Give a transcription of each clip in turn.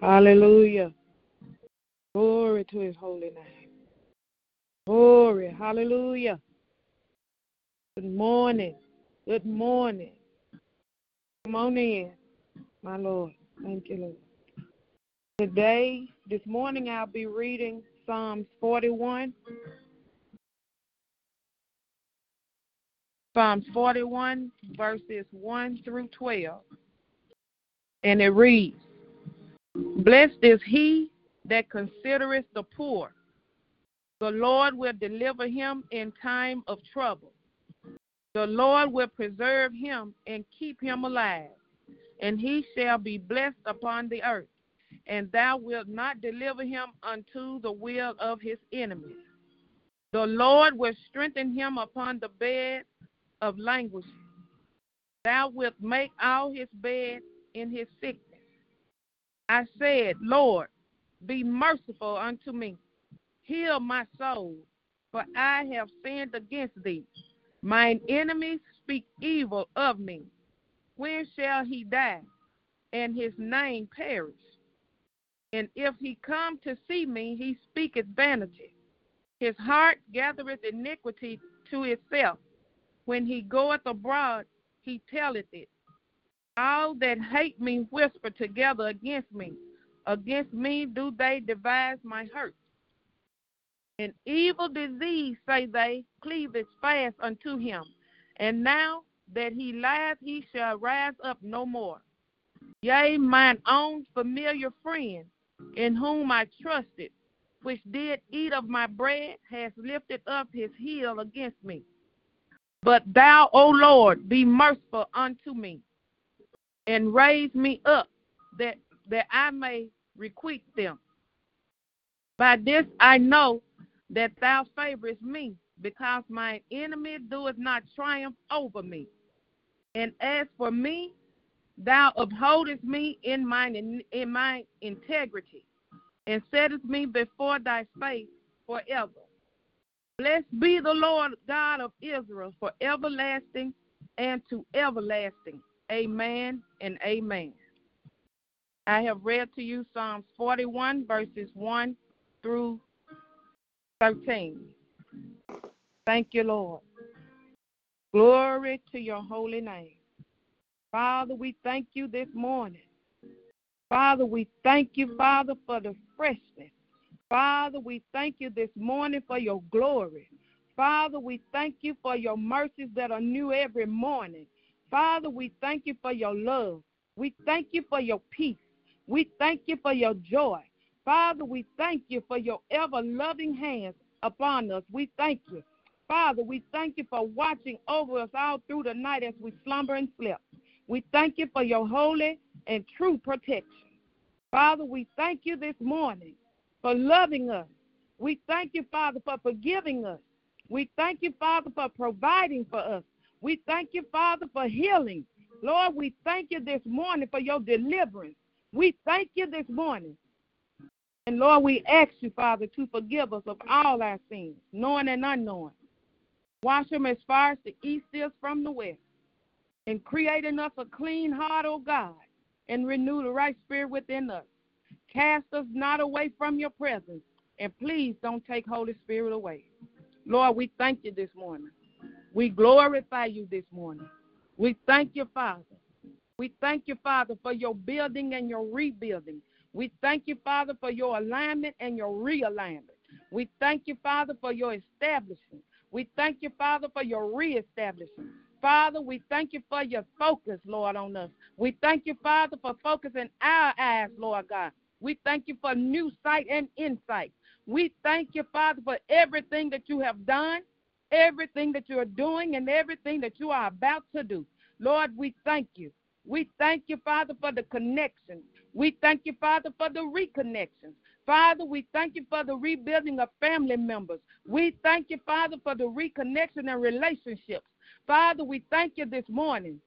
Hallelujah. Glory to his holy name. Glory. Hallelujah. Good morning. Good morning. Come on in, my Lord. Thank you, Lord. Today, this morning, I'll be reading Psalms 41. Psalms 41, verses 1 through 12. And it reads Blessed is he that considereth the poor. The Lord will deliver him in time of trouble. The Lord will preserve him and keep him alive, and he shall be blessed upon the earth. And thou wilt not deliver him unto the will of his enemies. The Lord will strengthen him upon the bed of languishing. Thou wilt make all his bed in his sickness. I said, Lord, be merciful unto me. Heal my soul, for I have sinned against thee. Mine enemies speak evil of me. When shall he die, and his name perish? And if he come to see me, he speaketh vanity. His heart gathereth iniquity to itself. When he goeth abroad, he telleth it. All that hate me whisper together against me. Against me do they devise my hurt. An evil disease, say they, cleaveth fast unto him. And now that he lieth, he shall rise up no more. Yea, mine own familiar friend, in whom I trusted, which did eat of my bread, has lifted up his heel against me. But thou, O Lord, be merciful unto me, and raise me up that that I may requite them. By this I know that thou favorest me, because my enemy doeth not triumph over me. And as for me, thou upholdest me in mine in my integrity, and settest me before thy face forever. Blessed be the Lord God of Israel for everlasting and to everlasting. Amen and amen. I have read to you Psalms 41, verses 1 through 13. Thank you, Lord. Glory to your holy name. Father, we thank you this morning. Father, we thank you, Father, for the freshness Father, we thank you this morning for your glory. Father, we thank you for your mercies that are new every morning. Father, we thank you for your love. We thank you for your peace. We thank you for your joy. Father, we thank you for your ever loving hands upon us. We thank you. Father, we thank you for watching over us all through the night as we slumber and slept. We thank you for your holy and true protection. Father, we thank you this morning for loving us. We thank you, Father, for forgiving us. We thank you, Father, for providing for us. We thank you, Father, for healing. Lord, we thank you this morning for your deliverance. We thank you this morning. And Lord, we ask you, Father, to forgive us of all our sins, knowing and unknowing. Wash them as far as the east is from the west. And create in us a clean heart, O God, and renew the right spirit within us. Cast us not away from your presence. And please don't take Holy Spirit away. Lord, we thank you this morning. We glorify you this morning. We thank you, Father. We thank you, Father, for your building and your rebuilding. We thank you, Father, for your alignment and your realignment. We thank you, Father, for your establishing. We thank you, Father, for your reestablishing. Father, we thank you for your focus, Lord, on us. We thank you, Father, for focusing our eyes, Lord God, we thank you for new sight and insight. We thank you, Father, for everything that you have done, everything that you are doing, and everything that you are about to do. Lord, we thank you. We thank you, Father, for the connection. We thank you, Father, for the reconnection. Father, we thank you for the rebuilding of family members. We thank you, Father, for the reconnection and relationships. Father, we thank you this morning.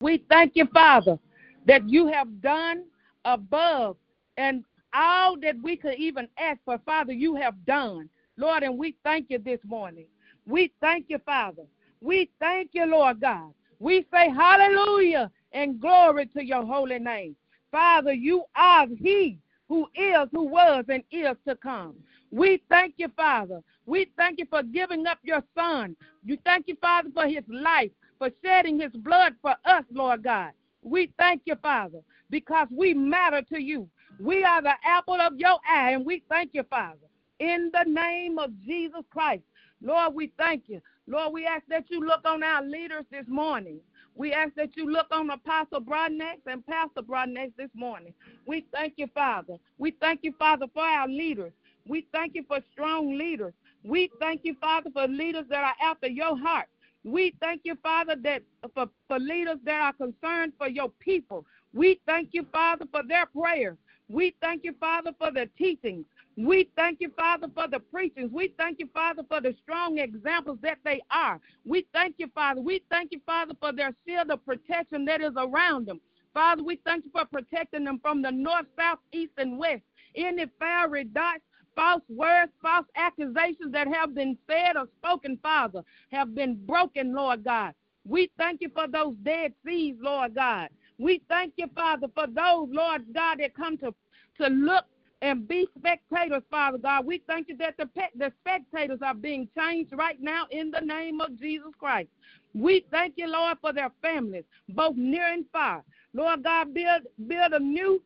We thank you, Father, that you have done above and all that we could even ask for, Father, you have done. Lord, and we thank you this morning. We thank you, Father. We thank you, Lord God. We say hallelujah and glory to your holy name. Father, you are He who is, who was, and is to come. We thank you, Father. We thank you for giving up your son. You thank you, Father, for his life, for shedding his blood for us, Lord God. We thank you, Father, because we matter to you. We are the apple of your eye, and we thank you, Father. In the name of Jesus Christ, Lord, we thank you. Lord, we ask that you look on our leaders this morning. We ask that you look on Apostle Broadnex and Pastor Broadnex this morning. We thank you, Father. We thank you, Father, for our leaders. We thank you for strong leaders. We thank you, Father, for leaders that are after your heart. We thank you, Father, that for, for leaders that are concerned for your people. We thank you, Father, for their prayers. We thank you, Father, for their teachings. We thank you, Father, for the preachings. We thank you, Father, for the strong examples that they are. We thank you, Father. We thank you, Father, for their shield of protection that is around them. Father, we thank you for protecting them from the north, south, east, and west. Any fiery darts, false words, false accusations that have been said or spoken, Father, have been broken, Lord God. We thank you for those dead seas, Lord God. We thank you, Father, for those, Lord God, that come to, to look and be spectators, Father God. We thank you that the, the spectators are being changed right now in the name of Jesus Christ. We thank you, Lord, for their families, both near and far. Lord God, build build a new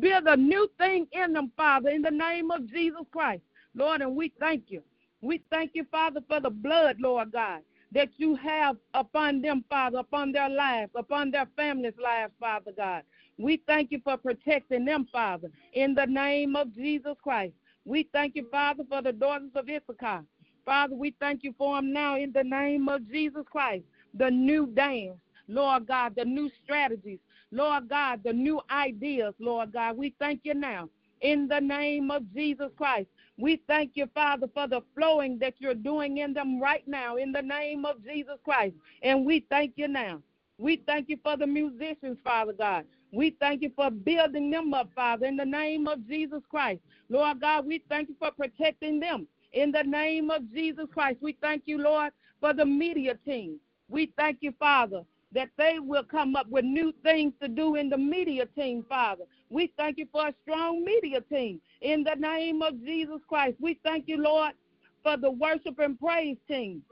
build a new thing in them, Father, in the name of Jesus Christ. Lord, and we thank you. We thank you, Father, for the blood, Lord God, that you have upon them, Father, upon their lives, upon their families' lives, Father God. We thank you for protecting them, Father, in the name of Jesus Christ. We thank you, Father, for the daughters of Issachar. Father, we thank you for them now in the name of Jesus Christ. The new dance, Lord God, the new strategies, Lord God, the new ideas, Lord God. We thank you now in the name of Jesus Christ. We thank you, Father, for the flowing that you're doing in them right now in the name of Jesus Christ. And we thank you now. We thank you for the musicians, Father God. We thank you for building them up, Father, in the name of Jesus Christ. Lord God, we thank you for protecting them. In the name of Jesus Christ, we thank you, Lord, for the media team. We thank you, Father, that they will come up with new things to do in the media team, Father. We thank you for a strong media team. In the name of Jesus Christ, we thank you, Lord, for the worship and praise team.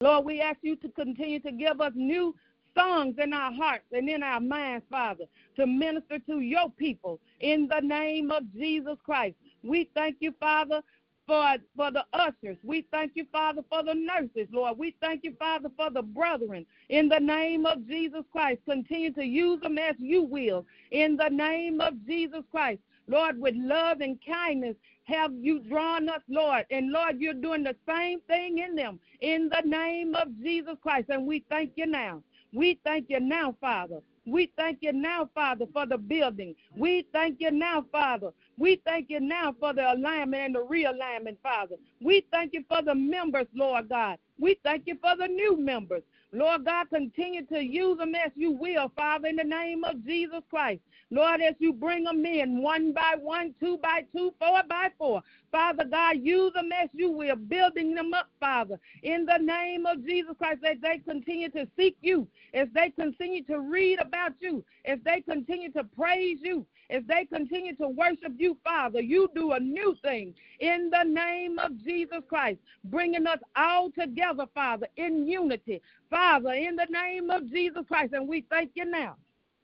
Lord, we ask you to continue to give us new songs in our hearts and in our minds, Father, to minister to your people in the name of Jesus Christ. We thank you, Father, for, for the ushers. We thank you, Father, for the nurses, Lord. We thank you, Father, for the brethren. In the name of Jesus Christ, continue to use them as you will. In the name of Jesus Christ, Lord, with love and kindness, have you drawn us, Lord. And Lord, you're doing the same thing in them. In the name of Jesus Christ. And we thank you now. We thank you now, Father. We thank you now, Father, for the building. We thank you now, Father. We thank you now for the alignment and the realignment, Father. We thank you for the members, Lord God. We thank you for the new members. Lord God, continue to use them as you will, Father, in the name of Jesus Christ. Lord, as you bring them in one by one, two by two, four by four. Father God, use them as you will, building them up, Father, in the name of Jesus Christ, as they continue to seek you, as they continue to read about you, as they continue to praise you, as they continue to worship you, Father. You do a new thing in the name of Jesus Christ, bringing us all together, Father, in unity. Father, in the name of Jesus Christ, and we thank you now.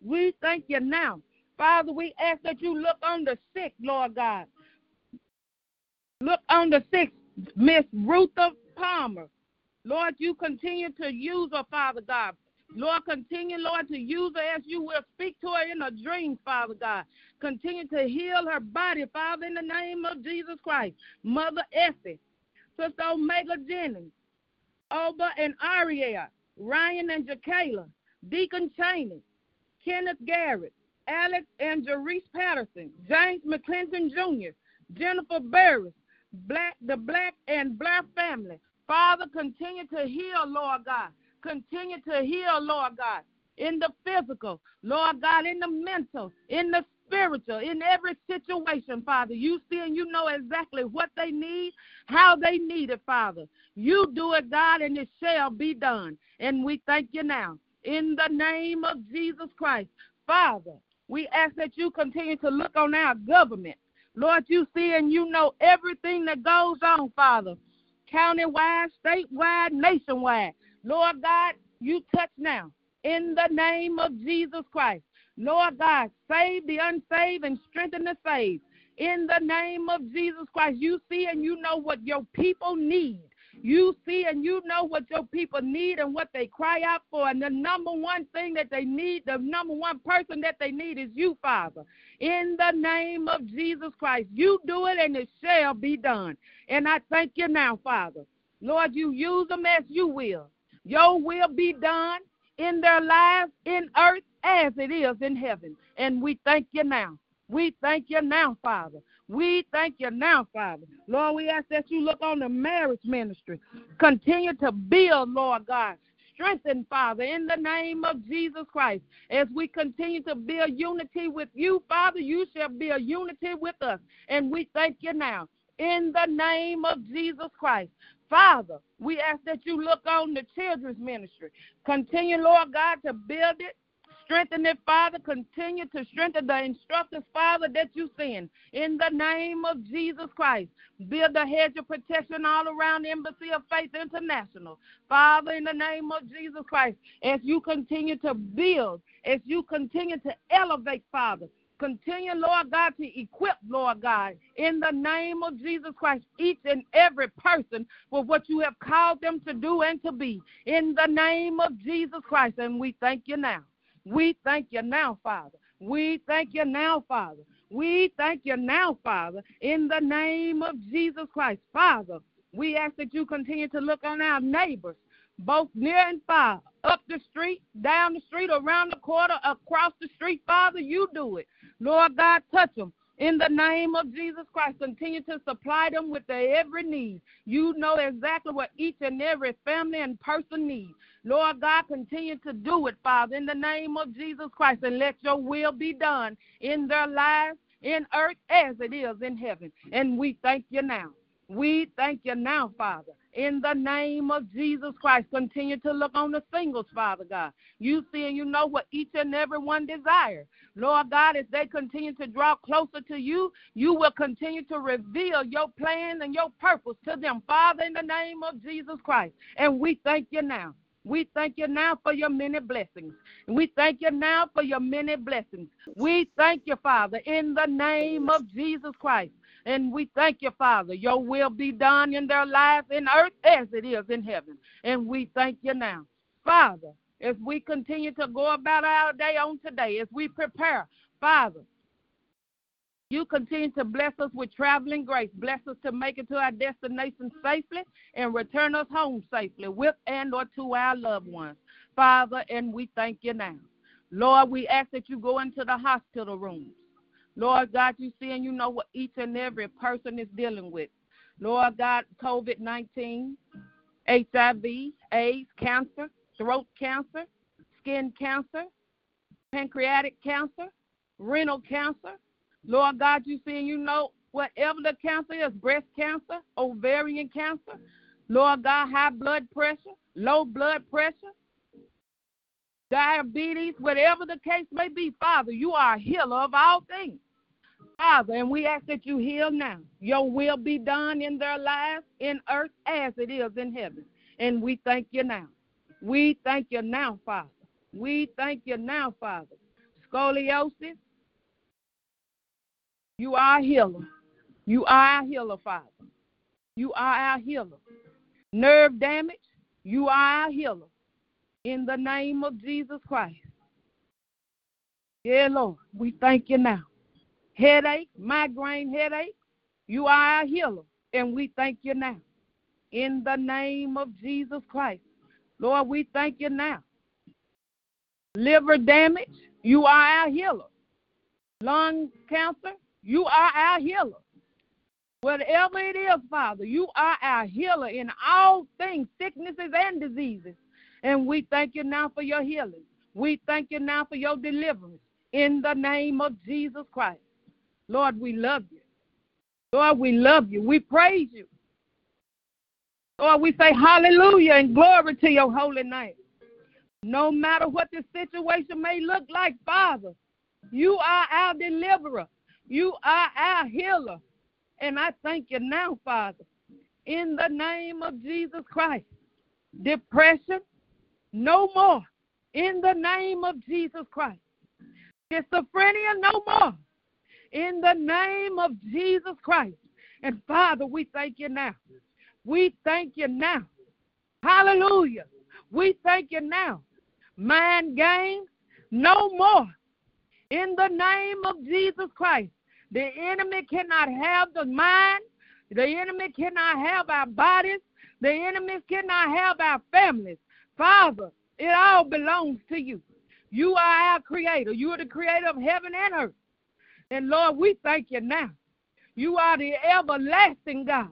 We thank you now. Father, we ask that you look on the sick, Lord God. Look on the sick, Miss Rutha Palmer. Lord, you continue to use her, Father God. Lord, continue, Lord, to use her as you will speak to her in a dream, Father God. Continue to heal her body, Father, in the name of Jesus Christ. Mother Effie, Sister Omega Jennings, Oba and Ariel, Ryan and Jacayla, Deacon Cheney, Kenneth Garrett, Alex and Jerice Patterson, James McClinton Jr., Jennifer Barris, Black, the Black and Black family. Father, continue to heal, Lord God. Continue to heal, Lord God, in the physical, Lord God, in the mental, in the spiritual, in every situation, Father. You see and you know exactly what they need, how they need it, Father. You do it, God, and it shall be done. And we thank you now. In the name of Jesus Christ, Father, we ask that you continue to look on our government. Lord, you see and you know everything that goes on, Father. countywide, statewide, nationwide. Lord God, you touch now in the name of Jesus Christ. Lord God, save the unsaved and strengthen the saved. In the name of Jesus Christ, you see and you know what your people need. You see and you know what your people need and what they cry out for. And the number one thing that they need, the number one person that they need is you, Father. In the name of Jesus Christ, you do it and it shall be done. And I thank you now, Father. Lord, you use them as you will. Your will be done in their lives in earth as it is in heaven. And we thank you now. We thank you now, Father. We thank you now, Father. Lord, we ask that you look on the marriage ministry. Continue to build, Lord God. Strengthen, Father, in the name of Jesus Christ. As we continue to build unity with you, Father, you shall build unity with us. And we thank you now. In the name of Jesus Christ. Father, we ask that you look on the children's ministry. Continue, Lord God, to build it Strengthen it, Father. Continue to strengthen the instructors, Father, that you send. In the name of Jesus Christ, build a hedge of protection all around Embassy of Faith International. Father, in the name of Jesus Christ, as you continue to build, as you continue to elevate, Father, Continue, Lord God, to equip, Lord God, in the name of Jesus Christ, each and every person for what you have called them to do and to be. In the name of Jesus Christ. And we thank you now. We thank you now, Father. We thank you now, Father. We thank you now, Father, in the name of Jesus Christ. Father, we ask that you continue to look on our neighbors, both near and far, up the street, down the street, around the corner, across the street. Father, you do it. Lord God, touch them. In the name of Jesus Christ, continue to supply them with their every need. You know exactly what each and every family and person needs. Lord God, continue to do it, Father, in the name of Jesus Christ, and let your will be done in their lives, in earth, as it is in heaven. And we thank you now. We thank you now, Father. In the name of Jesus Christ, continue to look on the singles, Father God. You see and you know what each and every one desires. Lord God, as they continue to draw closer to you, you will continue to reveal your plan and your purpose to them, Father, in the name of Jesus Christ. And we thank you now. We thank you now for your many blessings. We thank you now for your many blessings. We thank you, Father, in the name of Jesus Christ. And we thank you, Father. Your will be done in their lives in earth as it is in heaven. And we thank you now. Father, as we continue to go about our day on today, as we prepare, Father, you continue to bless us with traveling grace. Bless us to make it to our destination safely and return us home safely with and or to our loved ones. Father, and we thank you now. Lord, we ask that you go into the hospital rooms. Lord God, you see and you know what each and every person is dealing with. Lord God, COVID 19, HIV, AIDS, cancer, throat cancer, skin cancer, pancreatic cancer, renal cancer. Lord God, you see and you know whatever the cancer is breast cancer, ovarian cancer, Lord God, high blood pressure, low blood pressure, diabetes, whatever the case may be, Father, you are a healer of all things. Father, and we ask that you heal now. Your will be done in their lives in earth as it is in heaven. And we thank you now. We thank you now, Father. We thank you now, Father. Scoliosis, you are a healer. You are our healer, Father. You are our healer. Nerve damage, you are our healer. In the name of Jesus Christ. Yeah, Lord, we thank you now headache, migraine headache. You are our healer, and we thank you now. In the name of Jesus Christ. Lord, we thank you now. Liver damage, you are our healer. Lung cancer, you are our healer. Whatever it is, Father, you are our healer in all things, sicknesses and diseases. And we thank you now for your healing. We thank you now for your deliverance in the name of Jesus Christ. Lord, we love you. Lord, we love you. We praise you. Lord, we say hallelujah and glory to your holy name. No matter what the situation may look like, Father, you are our deliverer. You are our healer. And I thank you now, Father, in the name of Jesus Christ. Depression, no more in the name of Jesus Christ. Schizophrenia, no more in the name of Jesus Christ. And Father, we thank you now. We thank you now. Hallelujah. We thank you now. Mind games, no more. In the name of Jesus Christ. The enemy cannot have the mind. The enemy cannot have our bodies. The enemy cannot have our families. Father, it all belongs to you. You are our creator. You are the creator of heaven and earth. And Lord, we thank you now. You are the everlasting God.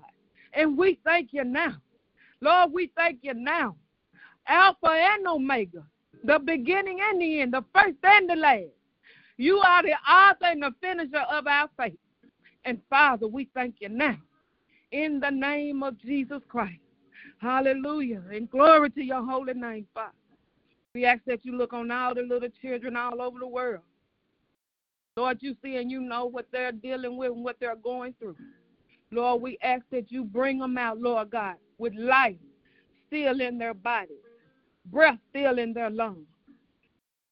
And we thank you now. Lord, we thank you now. Alpha and Omega, the beginning and the end, the first and the last. You are the author and the finisher of our faith. And Father, we thank you now in the name of Jesus Christ. Hallelujah. And glory to your holy name, Father. We ask that you look on all the little children all over the world. Lord, you see and you know what they're dealing with and what they're going through. Lord, we ask that you bring them out, Lord God, with life still in their bodies, breath still in their lungs.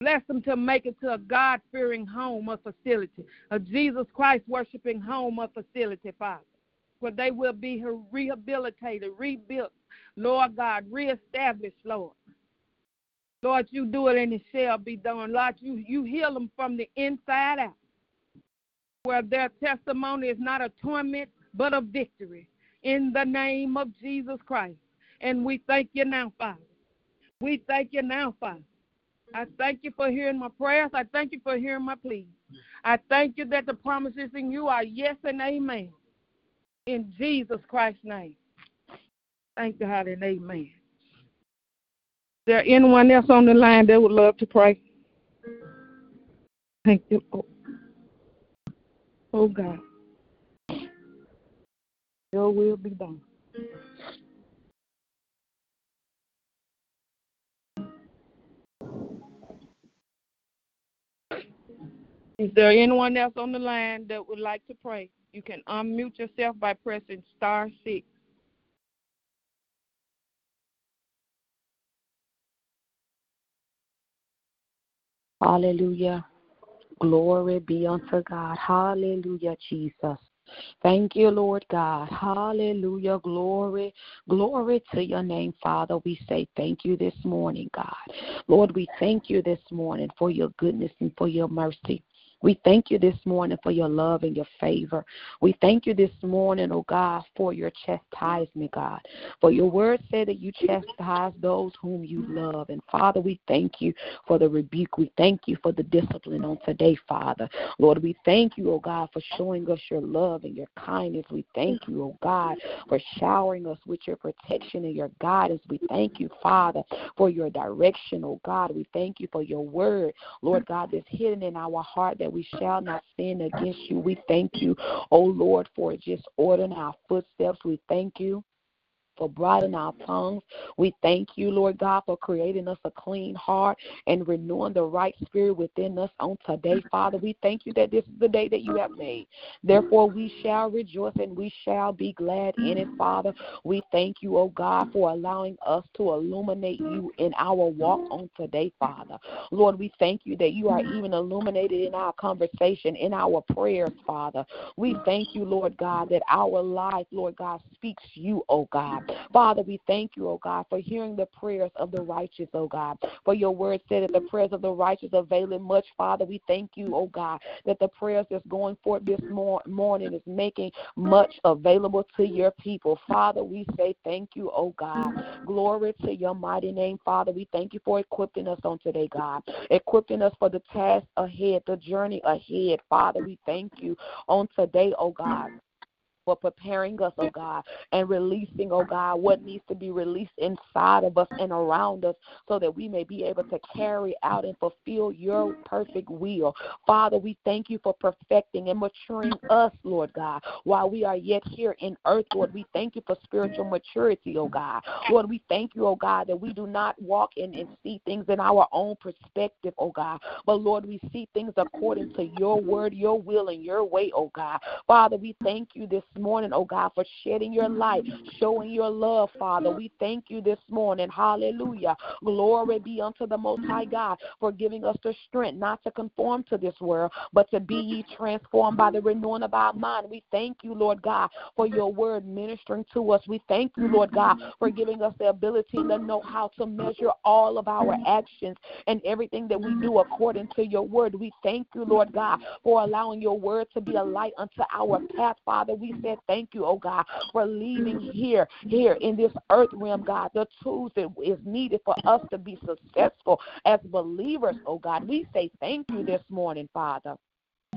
Bless them to make it to a God fearing home or facility, a Jesus Christ worshiping home or facility, Father, where they will be rehabilitated, rebuilt, Lord God, reestablished, Lord. Lord, you do it and it shall be done. Lord, you, you heal them from the inside out, where their testimony is not a torment, but a victory. In the name of Jesus Christ. And we thank you now, Father. We thank you now, Father. I thank you for hearing my prayers. I thank you for hearing my pleas. I thank you that the promises in you are yes and amen. In Jesus Christ's name. Thank God and amen. Is there anyone else on the line that would love to pray? Thank you. Oh, oh God. Your will be done. Is there anyone else on the line that would like to pray? You can unmute yourself by pressing star six. Hallelujah. Glory be unto God. Hallelujah, Jesus. Thank you, Lord God. Hallelujah. Glory. Glory to your name, Father. We say thank you this morning, God. Lord, we thank you this morning for your goodness and for your mercy. We thank you this morning for your love and your favor. We thank you this morning, oh God, for your chastisement, God. For your word said that you chastise those whom you love. And Father, we thank you for the rebuke. We thank you for the discipline on today, Father. Lord, we thank you, oh God, for showing us your love and your kindness. We thank you, oh God, for showering us with your protection and your guidance. We thank you, Father, for your direction, oh God. We thank you for your word, Lord God, that's hidden in our heart that we shall not sin against you. We thank you, oh Lord, for just ordering our footsteps. We thank you for broadening our tongues. We thank you, Lord God, for creating us a clean heart and renewing the right spirit within us on today, Father. We thank you that this is the day that you have made. Therefore, we shall rejoice and we shall be glad in it, Father. We thank you, oh God, for allowing us to illuminate you in our walk on today, Father. Lord, we thank you that you are even illuminated in our conversation, in our prayers, Father. We thank you, Lord God, that our life, Lord God, speaks you, oh God. Father, we thank you, oh God, for hearing the prayers of the righteous, oh God. For your word said that the mm-hmm. prayers of the righteous avail much, Father. We thank you, oh God, that the prayers that's going forth this mm-hmm. mor- morning is making mm-hmm. much available to your people. Father, we say thank you, oh God. Glory to your mighty name, Father. We thank you for equipping us on today, God. Equipping us for the task ahead, the journey ahead. Father, we thank you on today, oh God for preparing us, oh God, and releasing, oh God, what needs to be released inside of us and around us so that we may be able to carry out and fulfill your perfect will. Father, we thank you for perfecting and maturing us, Lord God, while we are yet here in earth, Lord. We thank you for spiritual maturity, oh God. Lord, we thank you, oh God, that we do not walk in and see things in our own perspective, oh God, but Lord, we see things according to your word, your will, and your way, oh God. Father, we thank you this morning, oh God, for shedding your light, showing your love, Father. We thank you this morning. Hallelujah. Glory be unto the Most High God for giving us the strength not to conform to this world, but to be ye transformed by the renewing of our mind. We thank you, Lord God, for your word ministering to us. We thank you, Lord God, for giving us the ability to know how to measure all of our actions and everything that we do according to your word. We thank you, Lord God, for allowing your word to be a light unto our path, Father. We said thank you, oh God, for leaving here, here in this earth realm, God, the tools that is needed for us to be successful as believers, oh God. We say thank you this morning, Father.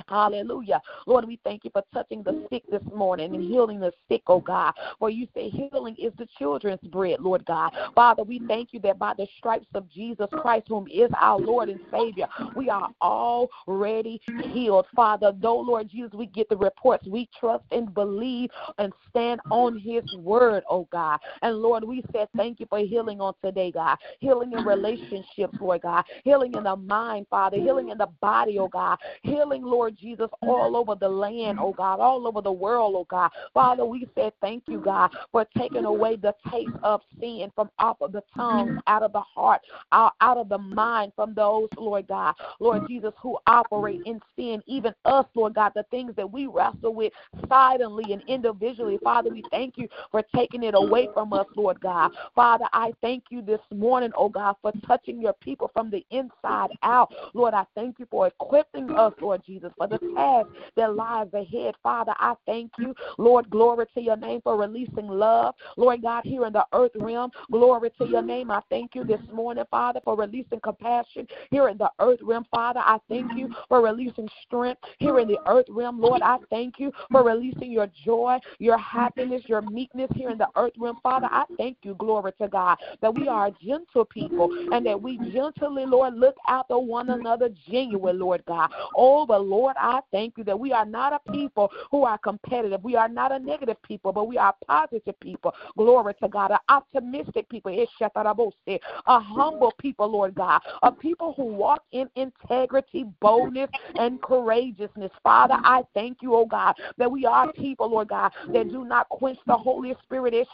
Hallelujah. Lord, we thank you for touching the sick this morning and healing the sick, oh God. For you say healing is the children's bread, Lord God. Father, we thank you that by the stripes of Jesus Christ, whom is our Lord and Savior, we are already healed. Father, though, Lord Jesus, we get the reports, we trust and believe and stand on his word, oh God. And Lord, we said thank you for healing on today, God. Healing in relationships, Lord God. Healing in the mind, Father. Healing in the body, oh God. Healing, Lord Jesus, all over the land, oh God, all over the world, oh God. Father, we said thank you, God, for taking away the taste of sin from off of the tongue, out of the heart, out, out of the mind from those, Lord God, Lord Jesus, who operate in sin, even us, Lord God, the things that we wrestle with silently and individually. Father, we thank you for taking it away from us, Lord God. Father, I thank you this morning, oh God, for touching your people from the inside out. Lord, I thank you for equipping us, Lord Jesus, for the task that lies ahead. Father, I thank you. Lord, glory to your name for releasing love. Lord God, here in the earth realm, glory to your name. I thank you this morning, Father, for releasing compassion here in the earth realm. Father, I thank you for releasing strength here in the earth realm. Lord, I thank you for releasing your joy, your happiness, your meekness here in the earth realm. Father, I thank you, glory to God, that we are gentle people and that we gently, Lord, look after one another genuine, Lord God. Oh, Lord Lord, I thank you that we are not a people who are competitive. We are not a negative people, but we are positive people. Glory to God. An optimistic people. A humble people, Lord God. A people who walk in integrity, boldness, and courageousness. Father, I thank you, oh God, that we are people, Lord God, that do not quench the Holy Spirit,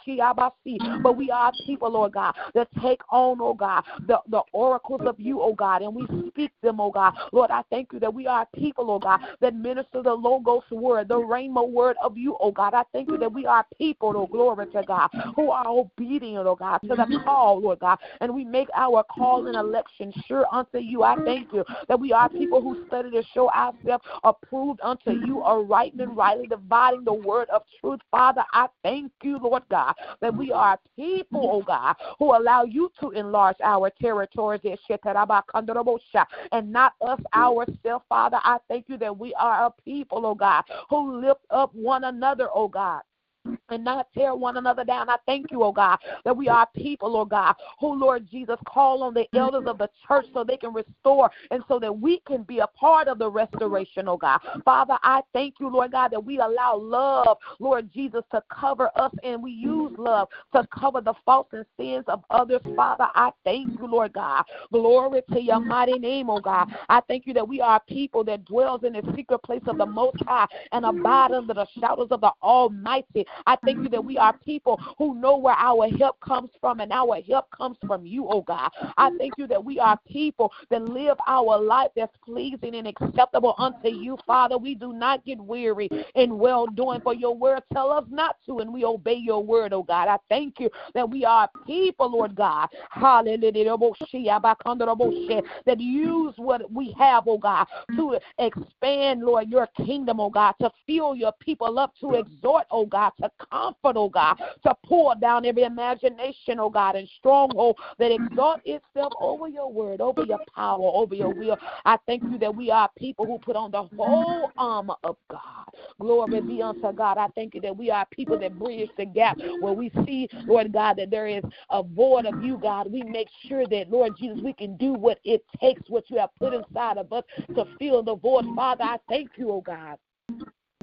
but we are people, Lord God, that take on, oh God, the, the oracles of you, oh God, and we speak them, oh God. Lord, I thank you that we are people, oh God, that minister the Logos word, the rhema word of you, oh God. I thank you that we are people, oh glory to God, who are obedient, oh God, to the call, Lord God, and we make our call and election sure unto you. I thank you that we are people who study to show ourselves approved unto you, a right and rightly dividing the word of truth. Father, I thank you, Lord God, that we are people, oh God, who allow you to enlarge our territories and not us ourselves, Father. I thank you you that we are a people, oh God, who lift up one another, oh God and not tear one another down. I thank you, oh God, that we are people, oh God, who, Lord Jesus, call on the elders of the church so they can restore and so that we can be a part of the restoration, oh God. Father, I thank you, Lord God, that we allow love, Lord Jesus, to cover us and we use love to cover the faults and sins of others. Father, I thank you, Lord God. Glory to your mighty name, oh God. I thank you that we are people that dwells in the secret place of the Most High and abide under the shadows of the Almighty. I thank you that we are people who know where our help comes from, and our help comes from you, oh God. I thank you that we are people that live our life that's pleasing and acceptable unto you, Father. We do not get weary in well doing, for your word tell us not to, and we obey your word, oh God. I thank you that we are people, Lord God. Hallelujah. That use what we have, oh God, to expand, Lord, your kingdom, oh God, to fill your people up, to exhort, oh God, to comfort, oh God, to pour down every imagination, oh God, and stronghold that exalt itself over your word, over your power, over your will. I thank you that we are people who put on the whole armor of God. Glory be unto God. I thank you that we are people that bridge the gap where we see, Lord God, that there is a void of you, God. We make sure that, Lord Jesus, we can do what it takes, what you have put inside of us to fill the void. Father, I thank you, oh God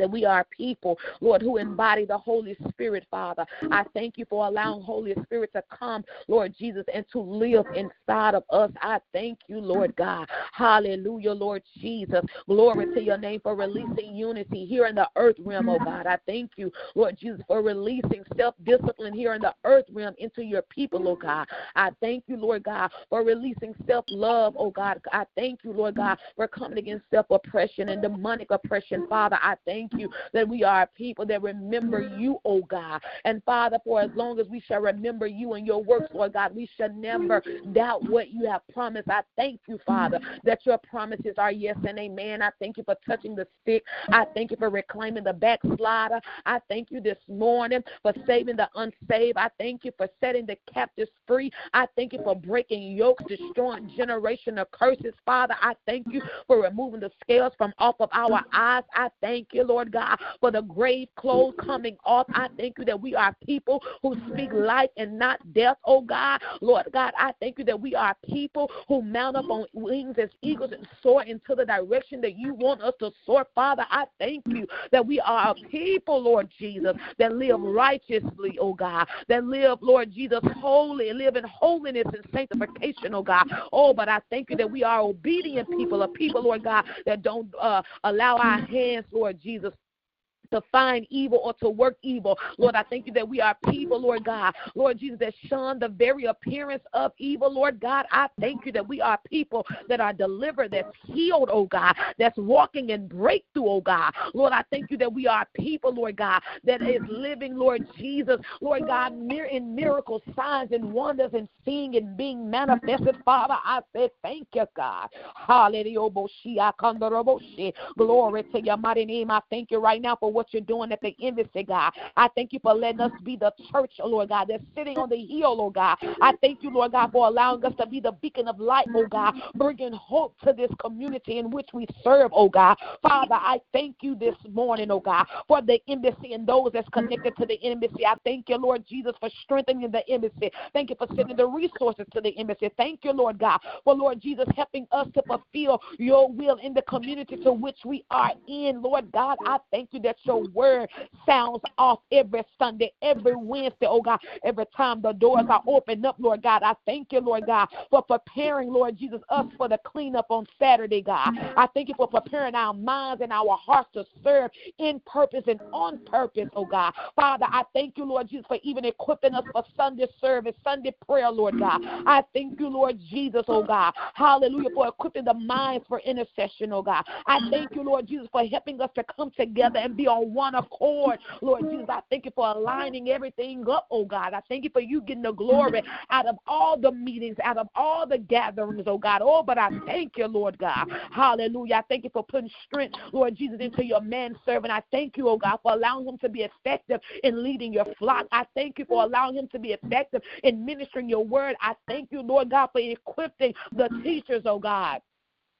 that we are people, Lord, who mm. embody the Holy Spirit, Father. I thank you for allowing Holy Spirit to come, Lord Jesus, and to live inside of us. I thank you, Lord God. Hallelujah, Lord Jesus. Glory to your name for releasing unity here in the earth realm, oh God. I thank you, Lord Jesus, for releasing self discipline here in the earth realm into your people, oh God. I thank you, Lord God, for releasing self love, oh God. I thank you, Lord God, for coming against self oppression and demonic oppression, Father. I thank you that we are people that remember mm-hmm. you, oh God. And Father, for as long as we shall remember you and your works, Lord God, we shall never mm-hmm. doubt what you have promised. I thank you, Father, mm-hmm. that your promises are yes and amen. I thank you for touching the sick. I thank you for reclaiming the backslider. I thank you this morning for saving the unsaved. I thank you for setting the captives free. I thank you for breaking yokes, destroying generational curses. Father, I thank you for removing the scales from off of our eyes. I thank you, Lord God, for the grave clothes coming off. I thank you that we are people who speak life and not death, oh God. Lord God, I thank you that we are people who mount up on wings as eagles and soar into the direction that you want us to soar. Father, I thank you that we are a people, Lord Jesus, that live righteously, oh God, that live, Lord Jesus, holy, live in holiness and sanctification, oh God. Oh, but I thank you that we are obedient people, a people, Lord God, that don't uh, allow our hands, Lord Jesus, to find evil or to work evil. Lord, I thank you that we are people, Lord God. Lord Jesus, that shun the very appearance of evil, Lord God. I thank you that we are people that are delivered, that's healed, oh God, that's walking in breakthrough, oh God. Lord, I thank you that we are people, Lord God, that is living, Lord Jesus, Lord God, in miracles, signs, and wonders, and seeing and being manifested, Father. I say thank you, God. Hallelujah. Glory to your mighty name. I thank you right now for what what you're doing at the embassy, God. I thank you for letting us be the church, oh Lord God, that's sitting on the hill, Lord God. I thank you, Lord God, for allowing us to be the beacon of light, oh God, bringing hope to this community in which we serve, oh God. Father, I thank you this morning, oh God, for the embassy and those that's connected to the embassy. I thank you, Lord Jesus, for strengthening the embassy. Thank you for sending the resources to the embassy. Thank you, Lord God, for Lord Jesus helping us to fulfill your will in the community to which we are in. Lord God, I thank you that your word sounds off every Sunday, every Wednesday, oh God, every time the doors are opened up, Lord God. I thank you, Lord God, for preparing, Lord Jesus, us for the cleanup on Saturday, God. I thank you for preparing our minds and our hearts to serve in purpose and on purpose, oh God. Father, I thank you, Lord Jesus, for even equipping us for Sunday service, Sunday prayer, Lord God. I thank you, Lord Jesus, oh God. Hallelujah, for equipping the minds for intercession, oh God. I thank you, Lord Jesus, for helping us to come together and be on on one accord. Lord Jesus, I thank you for aligning everything up, oh God. I thank you for you getting the glory out of all the meetings, out of all the gatherings, oh God. Oh, but I thank you, Lord God. Hallelujah. I thank you for putting strength, Lord Jesus, into your man servant. I thank you, oh God, for allowing him to be effective in leading your flock. I thank you for allowing him to be effective in ministering your word. I thank you, Lord God, for equipping the teachers, oh God.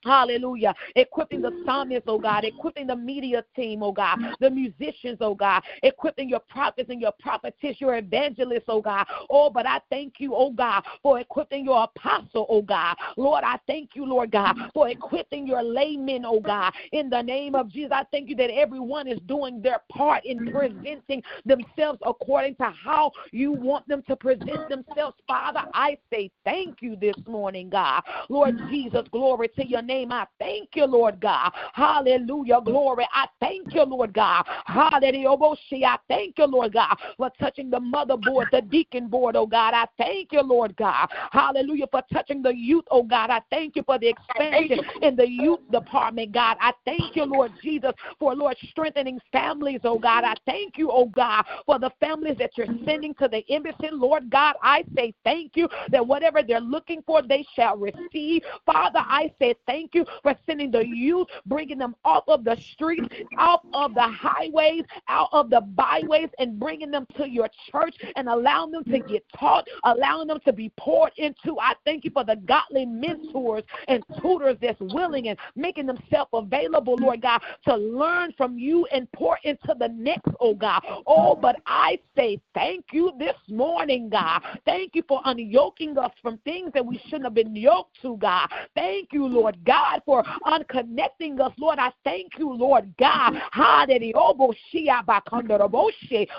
Hallelujah. Equipping the psalmists, oh God. Equipping the media team, oh God. The musicians, oh God. Equipping your prophets and your prophetess, your evangelists, oh God. Oh, but I thank you, oh God, for equipping your apostle, oh God. Lord, I thank you, Lord God, for equipping your laymen, oh God. In the name of Jesus, I thank you that everyone is doing their part in presenting themselves according to how you want them to present themselves. Father, I say thank you this morning, God. Lord Jesus, glory to your name name. I thank you, Lord God. Hallelujah. Glory. I thank you, Lord God. Hallelujah. Oh, oh, I thank you, Lord God, for touching the motherboard, the deacon board, oh God. I thank you, Lord God. Hallelujah. For touching the youth, oh God. I thank you for the expansion in the youth department, God. I thank you, Lord Jesus, for Lord strengthening families, oh God. I thank you, oh God, for the families that you're sending to the embassy, Lord God. I say thank you that whatever they're looking for, they shall receive. Father, I say thank thank you for sending the youth, bringing them off of the streets, out of the highways, out of the byways, and bringing them to your church and allowing them to get taught, allowing them to be poured into. I thank you for the godly mentors and tutors that's willing and making themselves available, Lord God, to learn from you and pour into the next, oh God. Oh, but I say thank you this morning, God. Thank you for unyoking us from things that we shouldn't have been yoked to, God. Thank you, Lord God God, for unconnecting us. Lord, I thank you, Lord God.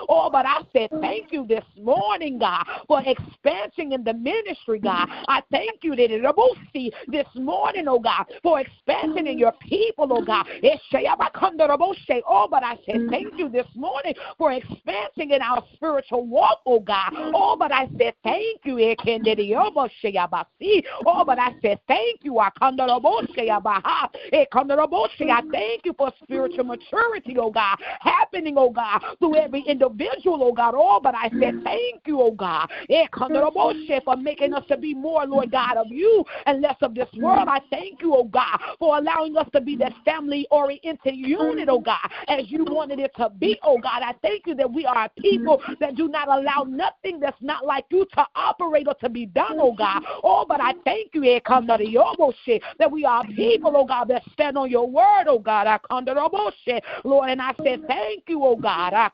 Oh, but I said thank you this morning, God, for expansion in the ministry, God. I thank you that this morning, oh God, for expansion in your people, oh God. Oh, but I said thank you this morning for expanding in our spiritual walk, oh God. Oh, but I said thank you. Oh, but I said thank you. I thank you for spiritual maturity, oh God, happening, oh God, through every individual, oh God. Oh, but I said thank you, oh God, for making us to be more, Lord God, of you and less of this world. I thank you, oh God, for allowing us to be that family oriented unit, oh God, as you wanted it to be, oh God. I thank you that we are people that do not allow nothing that's not like you to operate or to be done, oh God. Oh, but I thank you, that we are people, oh God, that stand on your word, oh God. I come to the Lord, and I say thank you, oh God. I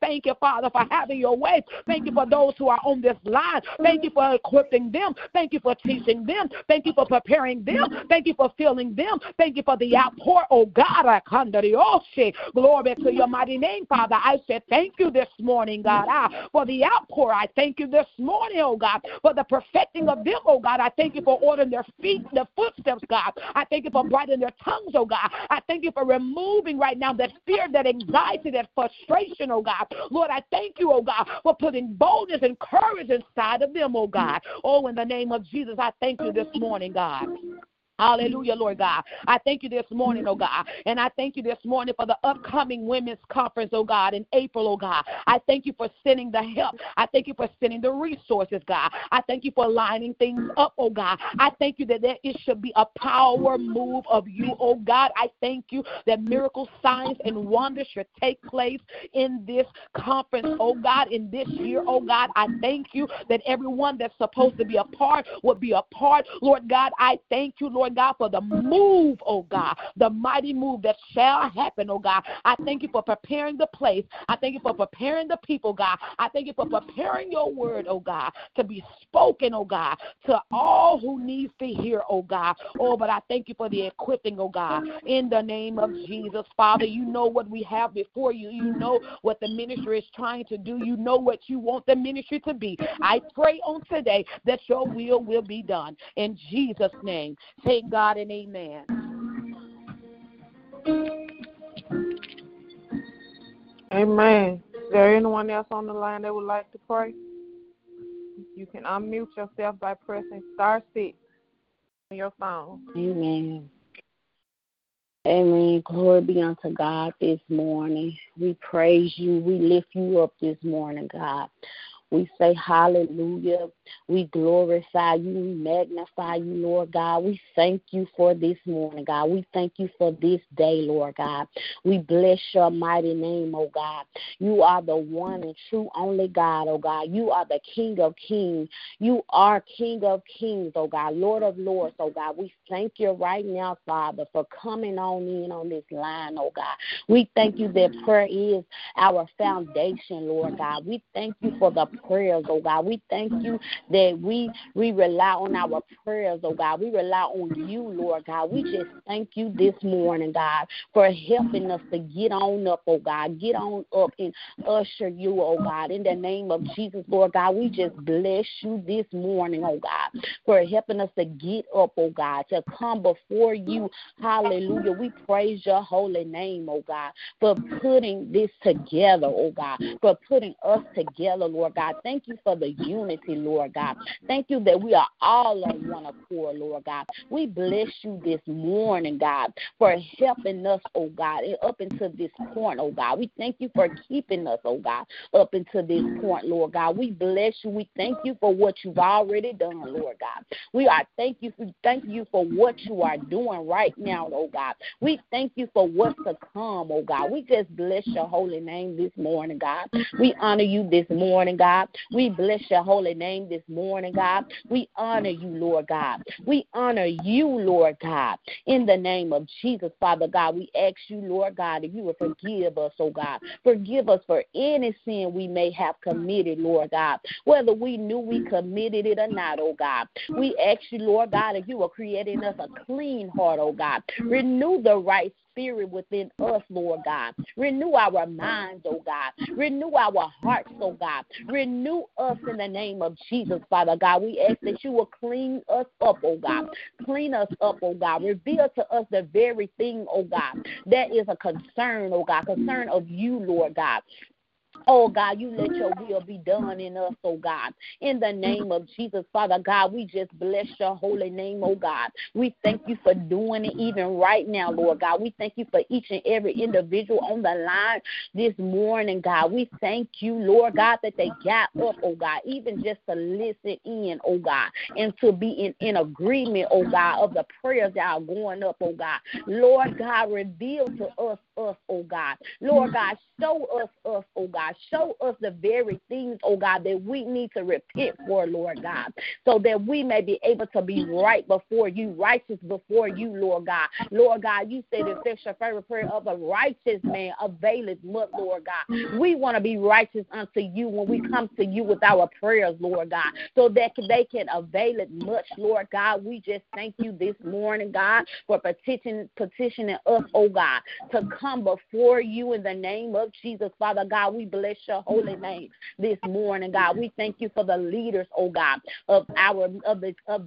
Thank you, Father, for having your way. Thank you for those who are on this line. Thank you for equipping them. Thank you for teaching them. Thank you for preparing them. Thank you for filling them. Thank you for the outpour, oh God. I understand glory to your mighty name, Father. I said thank you this morning, God, ah, for the outpour. I thank you this morning, oh God, for the perfecting of them, oh God. I thank you for ordering their feet, their footsteps, God. I thank you for brightening their tongues, oh God. I thank you for removing right now that fear, that anxiety, that frustration, oh God. Lord, I thank you, oh God, for putting boldness and courage inside of them, oh God. Oh, in the name of Jesus, I thank you this morning, God. Hallelujah, mm. Lord God. I thank you this morning, oh mm. God. And I thank you this morning for the upcoming women's conference, oh God, in April, oh God. I thank you for sending the help. I thank you for sending the resources, God. I thank you for lining things up, oh God. I thank you that there it should be a power move of you, oh God. I thank you that miracles, signs, and wonders should take place in this conference, oh God, in this year, oh God. I thank you that everyone that's supposed to be a part would be a part. Lord God, I thank you, Lord. Lord God, for the move, oh God, the mighty move that shall happen, oh God. I thank you for preparing the place. I thank you for preparing the people, God. I thank you for preparing your word, oh God, to be spoken, oh God, to all who needs to hear, oh God. Oh, but I thank you for the equipping, oh God, in the name of Jesus. Father, you know what we have before you. You know what the ministry is trying to do. You know what you want the ministry to be. I pray on today that your will will be done. In Jesus' name. Say Thank God and amen. Amen. Is there anyone else on the line that would like to pray? You can unmute yourself by pressing star six on your phone. Amen. Amen. Glory be unto God this morning. We praise you. We lift you up this morning, God. We say hallelujah. We glorify you. We magnify you, Lord God. We thank you for this morning, God. We thank you for this day, Lord God. We bless your mighty name, oh God. You are the one and true only God, oh God. You are the King of kings. You are King of kings, oh God. Lord of lords, oh God. We thank you right now, Father, for coming on in on this line, oh God. We thank you that prayer is our foundation, Lord God. We thank you for the prayers, oh God. We thank you that we we rely on our prayers, oh God. We rely on you, Lord God. We just thank you this morning, God, for helping us to get on up, oh God. Get on up and usher you, oh God. In the name of Jesus, Lord God, we just bless you this morning, oh God, for helping us to get up, oh God, to come before you. Hallelujah. We praise your holy name, oh God, for putting this together, oh God, for putting us together, Lord God. Thank you for the unity, Lord God. Thank you that we are all on one accord, Lord God. We bless you this morning, God, for helping us, oh God, up into this point, oh God. We thank you for keeping us, oh God, up into this point, Lord God. We bless you. We thank you for what you've already done, Lord God. We are thank you for thank you for what you are doing right now, oh God. We thank you for what's to come, oh God. We just bless your holy name this morning, God. We honor you this morning, God. We bless your holy name this this morning, God. We honor you, Lord God. We honor you, Lord God. In the name of Jesus, Father God, we ask you, Lord God, if you would forgive us, oh God. Forgive us for any sin we may have committed, Lord God. Whether we knew we committed it or not, oh God. We ask you, Lord God, if you were creating us a clean heart, oh God. Renew the right spirit within us, Lord God. Renew our minds, oh God. Renew our hearts, oh God. Renew us in the name of Jesus, Father God. We ask that you will clean us up, oh God. Clean us up, oh God. Reveal to us the very thing, oh God, that is a concern, oh God, concern of you, Lord God. Oh God, you let your will be done in us, oh God. In the name of Jesus, Father God, we just bless your holy name, oh God. We thank you for doing it even right now, Lord God. We thank you for each and every individual on the line this morning, God. We thank you, Lord God, that they got up, oh God, even just to listen in, oh God, and to be in, in agreement, oh God, of the prayers that are going up, oh God. Lord God, reveal to us, us, oh God. Lord God, show us, us, oh God. Show us the very things, oh God, that we need to repent for, Lord God, so that we may be able to be right before you, righteous before you, Lord God. Lord God, you said the effectual favorite prayer of a righteous man availeth much, Lord God. We want to be righteous unto you when we come to you with our prayers, Lord God, so that they can avail it much, Lord God. We just thank you this morning, God, for petition, petitioning us, oh God, to come before you in the name of Jesus, Father God. We bless your holy name this morning, God. We thank you for the leaders, oh God, of our of the of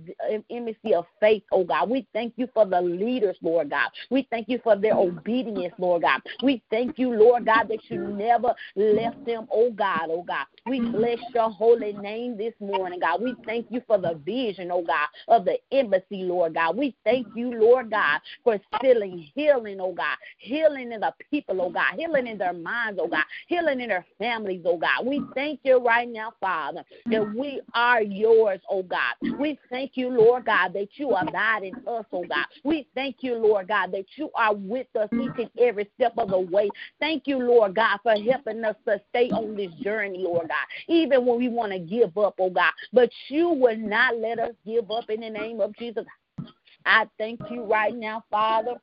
embassy of faith, oh God. We thank you for the leaders, Lord God. We thank you for their obedience, Lord God. We thank you, Lord God, that you never left them, oh God, oh God. We bless your holy name this morning, God. We thank you for the vision, oh God, of the embassy, Lord God. We thank you, Lord God, for filling healing, oh God, healing in the people, oh God, healing in their minds, oh God, healing in their families, oh God. We thank you right now, Father, that we are yours, oh God. We thank you, Lord God, that you abide in us, oh God. We thank you, Lord God, that you are with us each and every step of the way. Thank you, Lord God, for helping us to stay on this journey, Lord God, even when we want to give up, oh God. But you will not let us give up in the name of Jesus. I thank you right now, Father,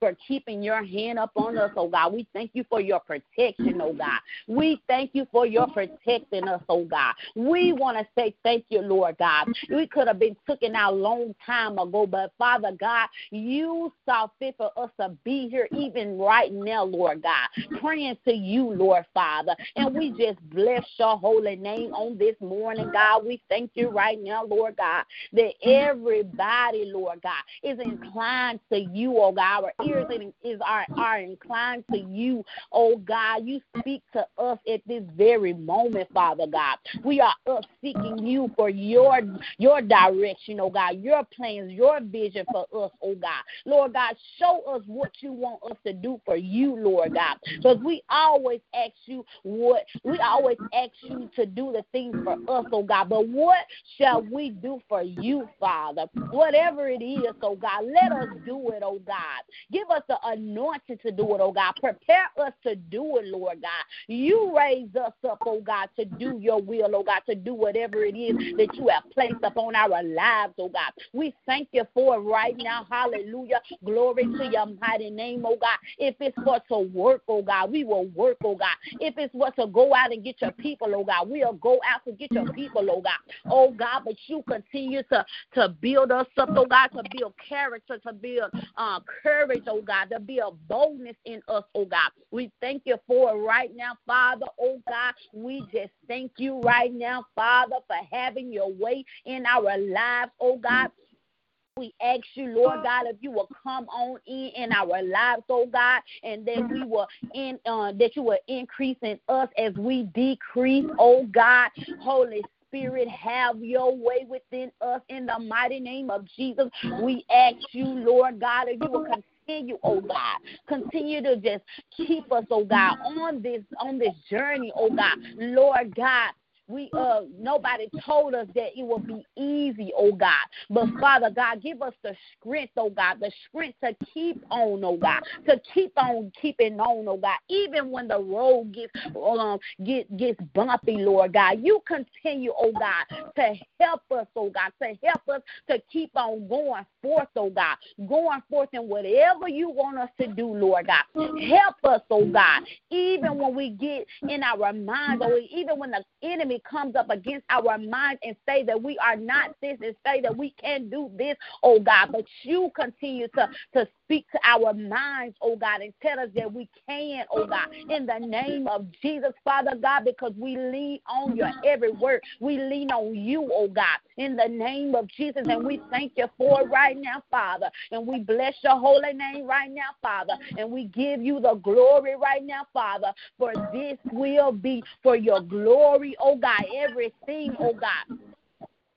for keeping your hand up on us, oh God. We thank you for your protection, oh God. We thank you for your protecting us, oh God. We want to say thank you, Lord God. We could have been taken out a long time ago, but Father God, you saw fit for us to be here even right now, Lord God, praying to you, Lord Father. And we just bless your holy name on this morning, God. We thank you right now, Lord God, that everybody, Lord God, is inclined to you, oh God. Our ears mm-hmm. is are, are inclined to you, oh God. You speak to us at this very moment, Father God. We are up seeking you for your your direction, oh God, your plans, your vision for us, oh God. Lord God, show us what you want us to do for you, Lord God. Because we always ask you what we always ask you to do the things for us, oh God. But what shall we do for you, Father? Whatever it is, oh God, let us do it, oh God. Give us the anointing to do it, oh God. Prepare us to do it, Lord God. You raise us up, oh God, to do your will, oh God, to do whatever it is that you have placed upon our lives, oh God. We thank you for it right now. Hallelujah. Glory to your mighty name, oh God. If it's for to work, oh God, we will work, oh God. If it's what to go out and get your people, oh God, we'll go out to get your people, oh God. Oh God, but you continue to, to build us up, oh God, to build character, to build uh, courage, oh God, to be a boldness in us, oh God. We thank you for it right now, Father, oh God. We just thank you right now, Father, for having your way in our lives, oh God we ask you, Lord God, if you will come on in in our lives, oh God, and that we will in uh, that you will increase in us as we decrease, oh God, Holy Spirit, have your way within us in the mighty name of Jesus. We ask you, Lord God, if you will continue, oh God. Continue to just keep us, oh God, on this on this journey, oh God. Lord God, we uh nobody told us that it would be easy, oh God. But Father God, give us the strength, oh God, the strength to keep on, oh God, to keep on keeping on, oh God, even when the road gets um get gets bumpy, Lord God. You continue, oh God, to help us, oh God, to help us to keep on going forth, oh God, going forth in whatever you want us to do, Lord God. Help us, oh God, even when we get in our minds, or even when the enemy comes up against our minds and say that we are not this and say that we can't do this, oh God, but you continue to, to speak to our minds, oh God, and tell us that we can, oh God, in the name of Jesus, Father God, because we lean on your every word. We lean on you, oh God, in the name of Jesus, and we thank you for it right now, Father, and we bless your holy name right now, Father, and we give you the glory right now, Father, for this will be for your glory, oh God, everything, oh God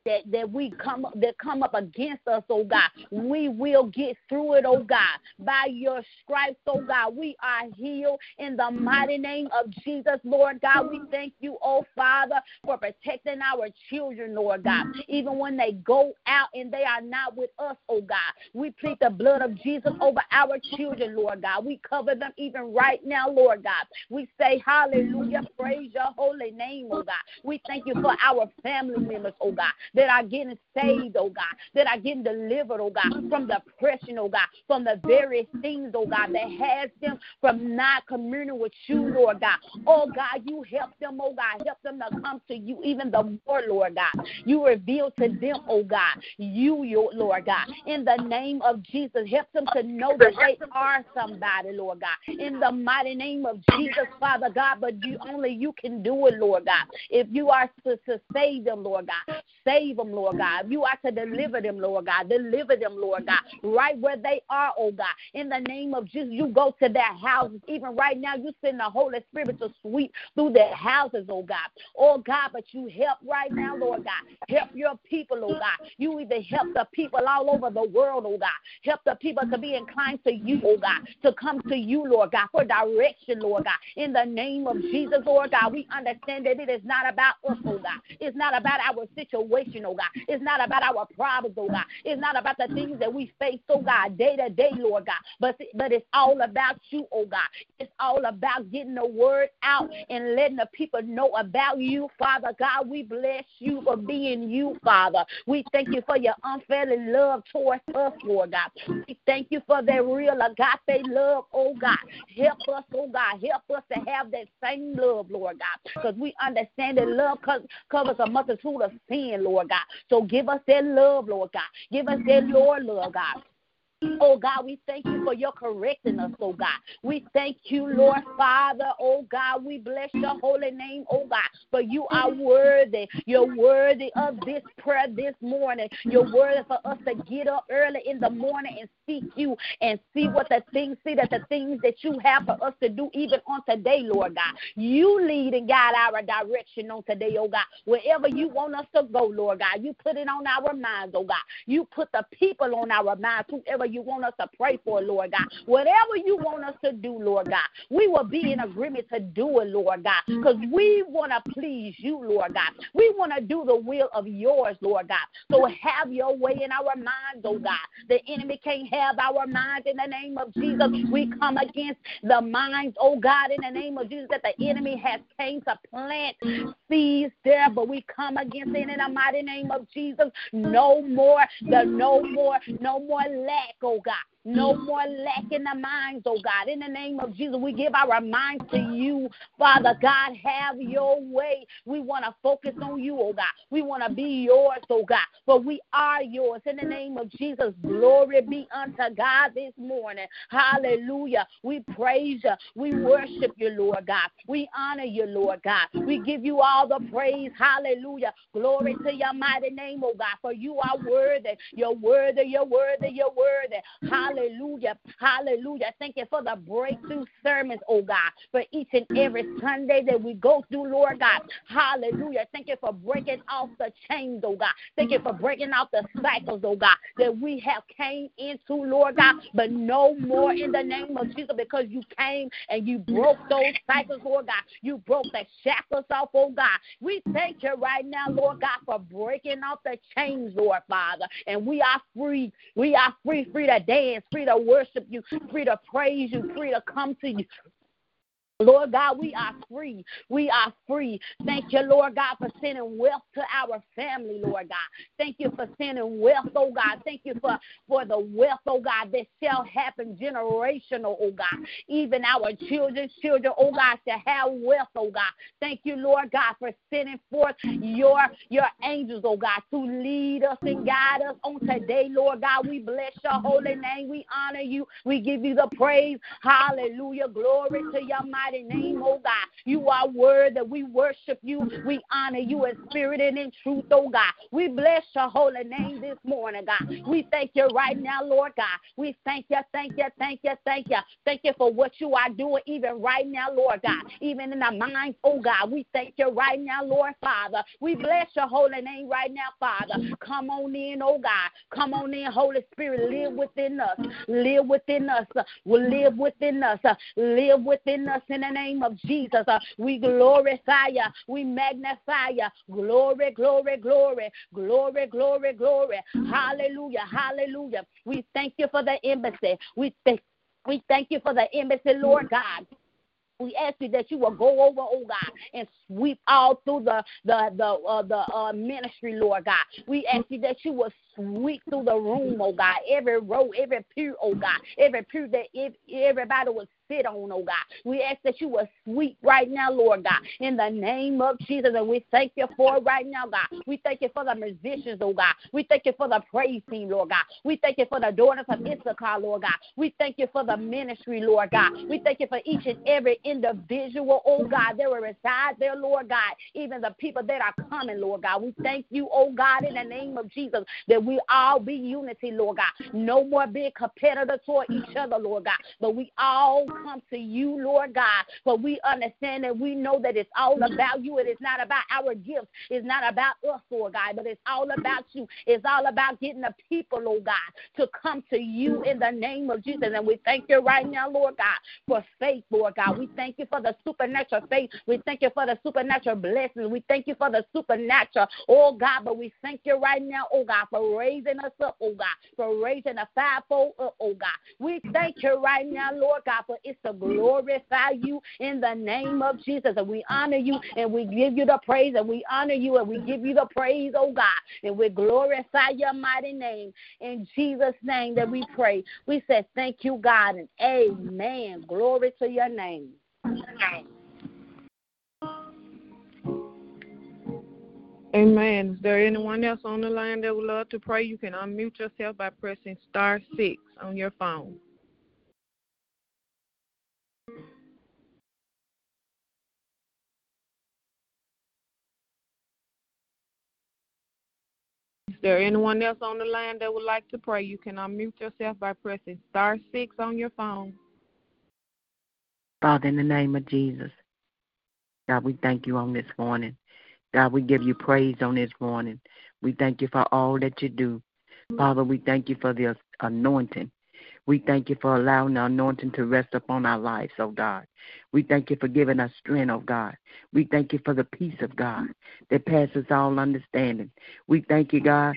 that, that we come that come up against us, oh God. We will get through it, oh God. By your stripes, oh God, we are healed in the mighty name of Jesus, Lord God. We thank you, oh Father, for protecting our children, Lord God. Even when they go out and they are not with us, oh God. We plead the blood of Jesus over our children, Lord God. We cover them even right now, Lord God. We say hallelujah, praise your holy name, oh God. We thank you for our family members, oh God that are getting saved, oh God, that are getting delivered, oh God, from depression, oh God, from the various things, oh God, that has them from not communing with you, Lord God. Oh God, you help them, oh God, help them to come to you even the more, Lord God. You reveal to them, oh God, you, your Lord God, in the name of Jesus. Help them to know that they are somebody, Lord God. In the mighty name of Jesus, Father God, but you only you can do it, Lord God. If you are to, to save them, Lord God, save save them, Lord God. You are to deliver them, Lord God. Deliver them, Lord God, right where they are, oh God. In the name of Jesus, you go to their houses. Even right now, you send the Holy Spirit to sweep through their houses, oh God. Oh God, but you help right now, Lord God. Help your people, oh God. You even help the people all over the world, oh God. Help the people to be inclined to you, oh God, to come to you, Lord God, for direction, Lord God. In the name of Jesus, Lord God, we understand that it is not about us, oh God. It's not about our situation situation, oh God. It's not about our problems, oh God. It's not about the things that we face, oh God, day to day, Lord God. But, but it's all about you, oh God. It's all about getting the word out and letting the people know about you, Father God. We bless you for being you, Father. We thank you for your unfailing love towards us, Lord God. We thank you for that real agape love, oh God. Help us, oh God. Help us to have that same love, Lord God. Because we understand that love covers a multitude of sin, Lord God. So give us that love, Lord God. Give us that your love, God. Oh God, we thank you for your correcting us, oh God. We thank you, Lord Father, oh God. We bless your holy name, oh God. For you are worthy. You're worthy of this prayer this morning. You're worthy for us to get up early in the morning and seek you and see what the things, see that the things that you have for us to do even on today, Lord God. You lead and guide our direction on today, oh God. Wherever you want us to go, Lord God, you put it on our minds, oh God. You put the people on our minds, whoever you want us to pray for, Lord God. Whatever you want us to do, Lord God, we will be in agreement to do it, Lord God, because mm-hmm. we want to please you, Lord God. We want to do the will of yours, Lord God. So have your way in our minds, oh God. The enemy can't have our minds in the name of Jesus. We mm-hmm. come against the minds, oh God, in the name of Jesus, that the enemy has came to plant mm-hmm. seeds there, but we come against it in the mighty name of Jesus. No more, the no more, no more lack, oh God. No more lack in the minds, oh God. In the name of Jesus, we give our minds to you, Father God. Have your way. We want to focus on you, oh God. We want to be yours, oh God. For we are yours. In the name of Jesus, glory be unto God this morning. Hallelujah. We praise you. We worship you, Lord God. We honor you, Lord God. We give you all the praise. Hallelujah. Glory to your mighty name, oh God. For you are worthy. You're worthy. You're worthy. You're worthy. Hallelujah Hallelujah. Hallelujah. Thank you for the breakthrough sermons, oh God, for each and every Sunday that we go through, Lord God. Hallelujah. Thank you for breaking off the chains, oh God. Thank you for breaking off the cycles, oh God, that we have came into, Lord God, but no more in the name of Jesus because you came and you broke those cycles, Lord God. You broke the shackles off, oh God. We thank you right now, Lord God, for breaking off the chains, Lord Father. And we are free. We are free, free to dance, free to worship you, free to praise you, free to come to you, Lord God, we are free. We are free. Thank you, Lord God, for sending wealth to our family, Lord God. Thank you for sending wealth, oh God. Thank you for, for the wealth, oh God, that shall happen generational, oh God. Even our children's children, oh God, to have wealth, oh God. Thank you, Lord God, for sending forth your, your angels, oh God, to lead us and guide us on today, Lord God. We bless your holy name. We honor you. We give you the praise. Hallelujah. Glory to your mighty mighty name, oh God. You are word that we worship you. We honor you in spirit and in truth, oh God. We bless your holy name this morning, God. We thank you right now, Lord God. We thank you, thank you, thank you, thank you. Thank you for what you are doing even right now, Lord God. Even in our minds, oh God. We thank you right now, Lord Father. We bless your holy name right now, Father. Come on in, oh God. Come on in, Holy Spirit. Live within us. Live within us. Live within us. Live within us in the name of Jesus. Uh, we glorify you. We magnify you. Glory, glory, glory, glory, glory, glory. Hallelujah, hallelujah. We thank you for the embassy. We thank we thank you for the embassy, Lord God. We ask you that you will go over, oh God, and sweep all through the the the uh, the uh, ministry, Lord God. We ask you that you will sweep through the room, oh God, every row, every pew, oh God, every pew that if everybody will sit on, oh God. We ask that you will sweep right now, Lord God, in the name of Jesus. And we thank you for it right now, God. We thank you for the musicians, oh God. We thank you for the praise team, Lord God. We thank you for the daughters of Issachar, Lord God. We thank you for the ministry, Lord God. We thank you for each and every individual, oh God, that will reside there, Lord God. Even the people that are coming, Lord God. We thank you, oh God, in the name of Jesus, that we all be unity, Lord God. No more being competitors toward each other, Lord God. But we all come to you, Lord God. But we understand and we know that it's all about you. It is not about our gifts. It's not about us, Lord God, but it's all about you. It's all about getting the people, Lord God, to come to you in the name of Jesus. And we thank you right now, Lord God, for faith, Lord God. We thank you for the supernatural faith. We thank you for the supernatural blessings. We thank you for the supernatural, oh God. But we thank you right now, oh God, for raising us up, oh God, for raising a fivefold up, oh God. We thank you right now, Lord God, for it's to glorify you in the name of Jesus. And we honor you and we give you the praise and we honor you and we give you the praise, oh God. And we glorify your mighty name. In Jesus' name that we pray. We say thank you, God, and amen. Glory to your name. Amen. Is there anyone else on the line that would love to pray? You can unmute yourself by pressing star six on your phone. Is there anyone else on the line that would like to pray? You can unmute yourself by pressing star six on your phone. Father, in the name of Jesus, God, we thank you on this morning. God, we give you praise on this morning. We thank you for all that you do. Father, we thank you for the anointing. We thank you for allowing the anointing to rest upon our lives, oh God. We thank you for giving us strength, oh God. We thank you for the peace of God that passes all understanding. We thank you, God,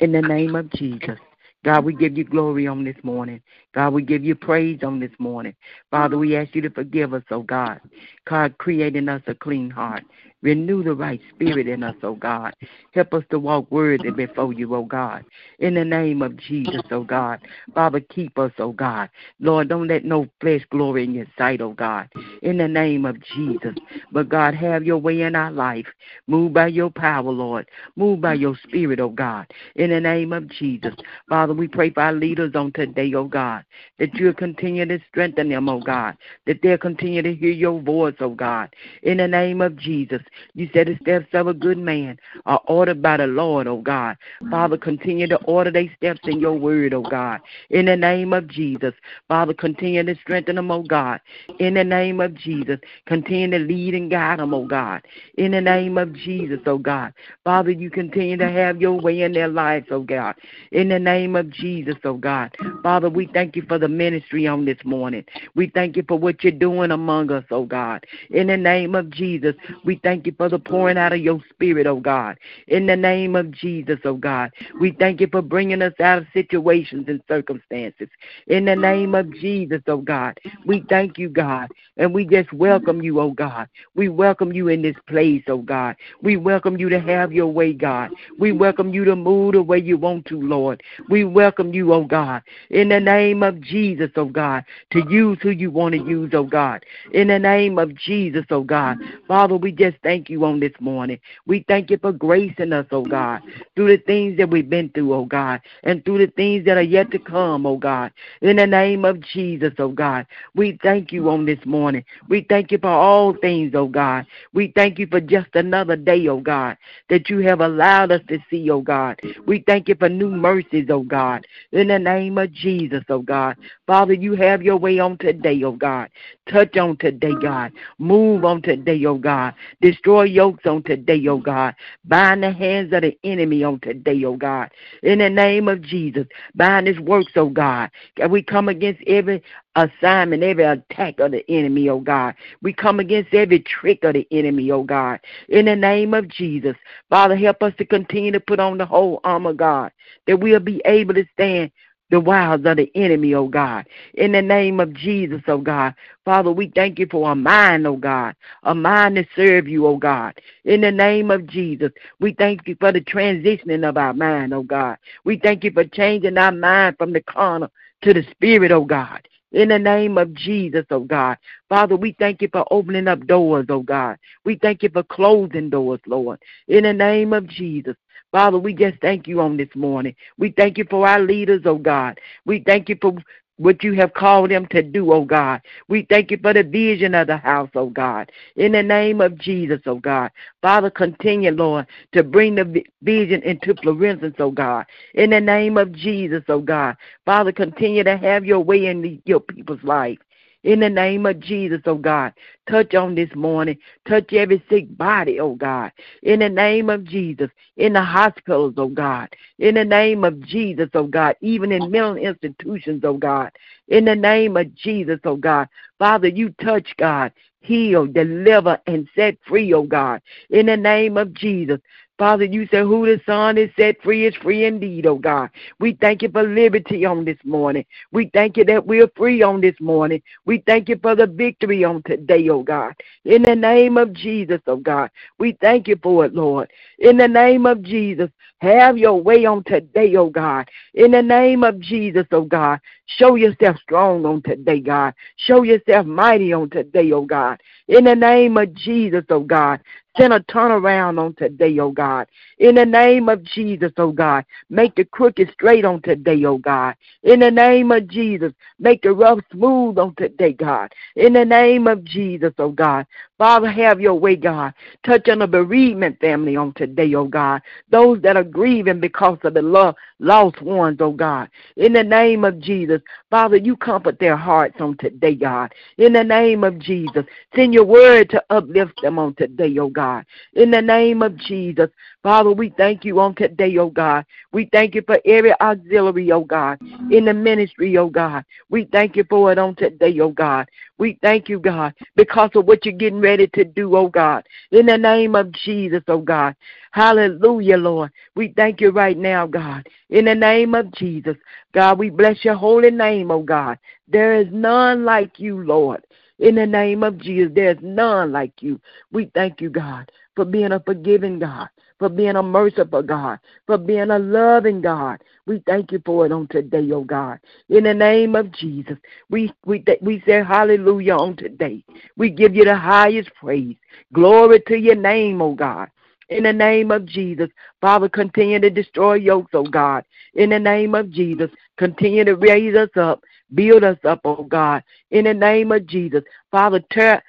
in the name of Jesus. God, we give you glory on this morning. God, we give you praise on this morning. Father, we ask you to forgive us, oh God. God, creating us a clean heart Renew the right spirit in us, O God. Help us to walk worthy before you, O God. In the name of Jesus, O God. Father, keep us, O God. Lord, don't let no flesh glory in your sight, O God. In the name of Jesus. But God, have your way in our life. Move by your power, Lord. Move by your spirit, O God. In the name of Jesus. Father, we pray for our leaders on today, O God, that you'll continue to strengthen them, O God, that they'll continue to hear your voice, O God. In the name of Jesus You said the steps of a good man are ordered by the Lord, oh God. Father, continue to order their steps in your word, oh God. In the name of Jesus. Father, continue to strengthen them, oh God. In the name of Jesus. Continue to lead and guide them, oh God. In the name of Jesus, oh God. Father, you continue to have your way in their lives, oh God. In the name of Jesus, oh God. Father, we thank you for the ministry on this morning. We thank you for what you're doing among us, oh God. In the name of Jesus, we thank you for the pouring out of your spirit, oh God. In the name of Jesus, oh God. We thank you for bringing us out of situations and circumstances. In the name of Jesus, oh God. We thank you, God. And we just welcome you, oh God. We welcome you in this place, oh God. We welcome you to have your way, God. We welcome you to move the way you want to, Lord. We welcome you, oh God. In the name of Jesus, oh God, to uh-huh. use who you want to use, oh God. In the name of Jesus, oh God. Father, we just thank you on this morning. We thank you for gracing us, oh God, through the things that we've been through, oh God, and through the things that are yet to come, oh God. In the name of Jesus, oh God. We thank you on this morning. We thank you for all things, oh God. We thank you for just another day, oh God, that you have allowed us to see, oh God. We thank you for new mercies, oh God. In the name of Jesus, oh God. Father, you have your way on today, oh God. Touch on today, God. Move on today, oh God. Destroy yokes on today, oh God. Bind the hands of the enemy on today, oh God. In the name of Jesus, bind his works, oh God. Can we come against every assignment, every attack of the enemy, oh God. We come against every trick of the enemy, oh God. In the name of Jesus, Father, help us to continue to put on the whole armor, God, that we'll be able to stand the wiles of the enemy, oh God. In the name of Jesus, oh God. Father, we thank you for a mind, oh God, a mind to serve you, oh God. In the name of Jesus, we thank you for the transitioning of our mind, oh God. We thank you for changing our mind from the carnal to the spirit, oh God in the name of Jesus, oh God. Father, we thank you for opening up doors, oh God. We thank you for closing doors, Lord, in the name of Jesus. Father, we just thank you on this morning. We thank you for our leaders, oh God. We thank you for what you have called them to do, oh God. We thank you for the vision of the house, oh God. In the name of Jesus, oh God. Father, continue, Lord, to bring the vision into fluorescence, oh God. In the name of Jesus, oh God. Father, continue to have your way in your people's life. In the name of Jesus, oh God, touch on this morning. Touch every sick body, oh God. In the name of Jesus, in the hospitals, oh God. In the name of Jesus, oh God, even in mental institutions, oh God. In the name of Jesus, oh God. Father, you touch, God. Heal, deliver, and set free, oh God. In the name of Jesus. Father, you said who the Son is set free is free indeed, oh God. We thank you for liberty on this morning. We thank you that we're free on this morning. We thank you for the victory on today, oh God. In the name of Jesus, oh God. We thank you for it, Lord. In the name of Jesus, have your way on today, oh God. In the name of Jesus, oh God. Show yourself strong on today, God. Show yourself mighty on today, oh God. In the name of Jesus, oh God. Send a turnaround on today, oh God. In the name of Jesus, oh God. Make the crooked straight on today, oh God. In the name of Jesus. Make the rough smooth on today, God. In the name of Jesus, oh God. Father, have your way, God. Touch on the bereavement family on today, oh God. Those that are grieving because of the love, lost ones, oh God. In the name of Jesus, Father, you comfort their hearts on today, God. In the name of Jesus, send your word to uplift them on today, oh God. In the name of Jesus, Father, we thank you on today, oh God. We thank you for every auxiliary, oh God, in the ministry, oh God. We thank you for it on today, oh God. We thank you, God, because of what you're getting ready to do, oh God. In the name of Jesus, oh God. Hallelujah, Lord. We thank you right now, God. In the name of Jesus, God, we bless your holy name, oh God. There is none like you, Lord. In the name of Jesus, there's none like you. We thank you, God, for being a forgiving God for being a merciful God, for being a loving God. We thank you for it on today, oh God. In the name of Jesus, we we we say hallelujah on today. We give you the highest praise. Glory to your name, oh God. In the name of Jesus, Father, continue to destroy yokes, oh God. In the name of Jesus, continue to raise us up, build us up, oh God. In the name of Jesus, Father, tear,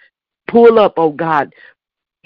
pull up, oh God,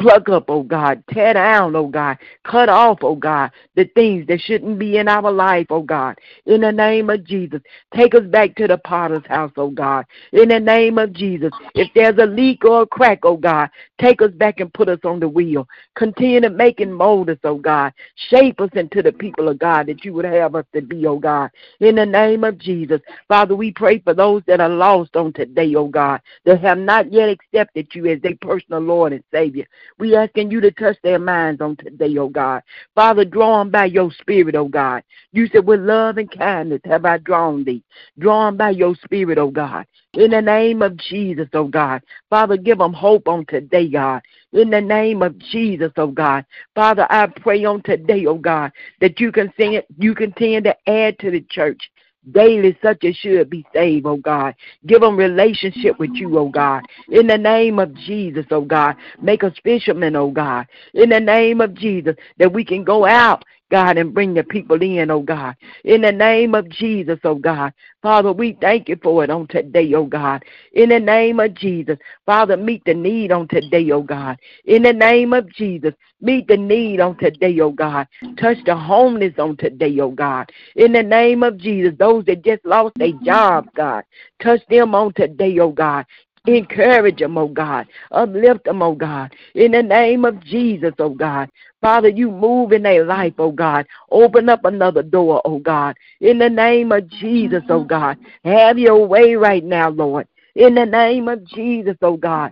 Pluck up, oh God. Tear down, oh God. Cut off, oh God, the things that shouldn't be in our life, oh God. In the name of Jesus, take us back to the potter's house, oh God. In the name of Jesus, if there's a leak or a crack, oh God, take us back and put us on the wheel. Continue to make and mold us, oh God. Shape us into the people of God that you would have us to be, oh God. In the name of Jesus, Father, we pray for those that are lost on today, oh God, that have not yet accepted you as their personal Lord and Savior. We asking you to touch their minds on today, oh God. Father, draw them by your spirit, oh God. You said, with love and kindness have I drawn thee. Draw them by your spirit, oh God. In the name of Jesus, oh God. Father, give them hope on today, God. In the name of Jesus, oh God. Father, I pray on today, oh God, that you can send, you continue to add to the church daily such as should be saved, oh God. Give them relationship with you, oh God. In the name of Jesus, oh God. Make us fishermen, oh God. In the name of Jesus, that we can go out God, and bring the people in, oh God. In the name of Jesus, oh God. Father, we thank you for it on today, oh God. In the name of Jesus, Father, meet the need on today, oh God. In the name of Jesus, meet the need on today, oh God. Touch the homeless on today, oh God. In the name of Jesus, those that just lost their jobs, God. Touch them on today, oh God. Encourage them, oh God. Uplift them, oh God. In the name of Jesus, oh God. Father, you move in their life, oh God. Open up another door, oh God. In the name of Jesus, oh God. Have your way right now, Lord. In the name of Jesus, oh God.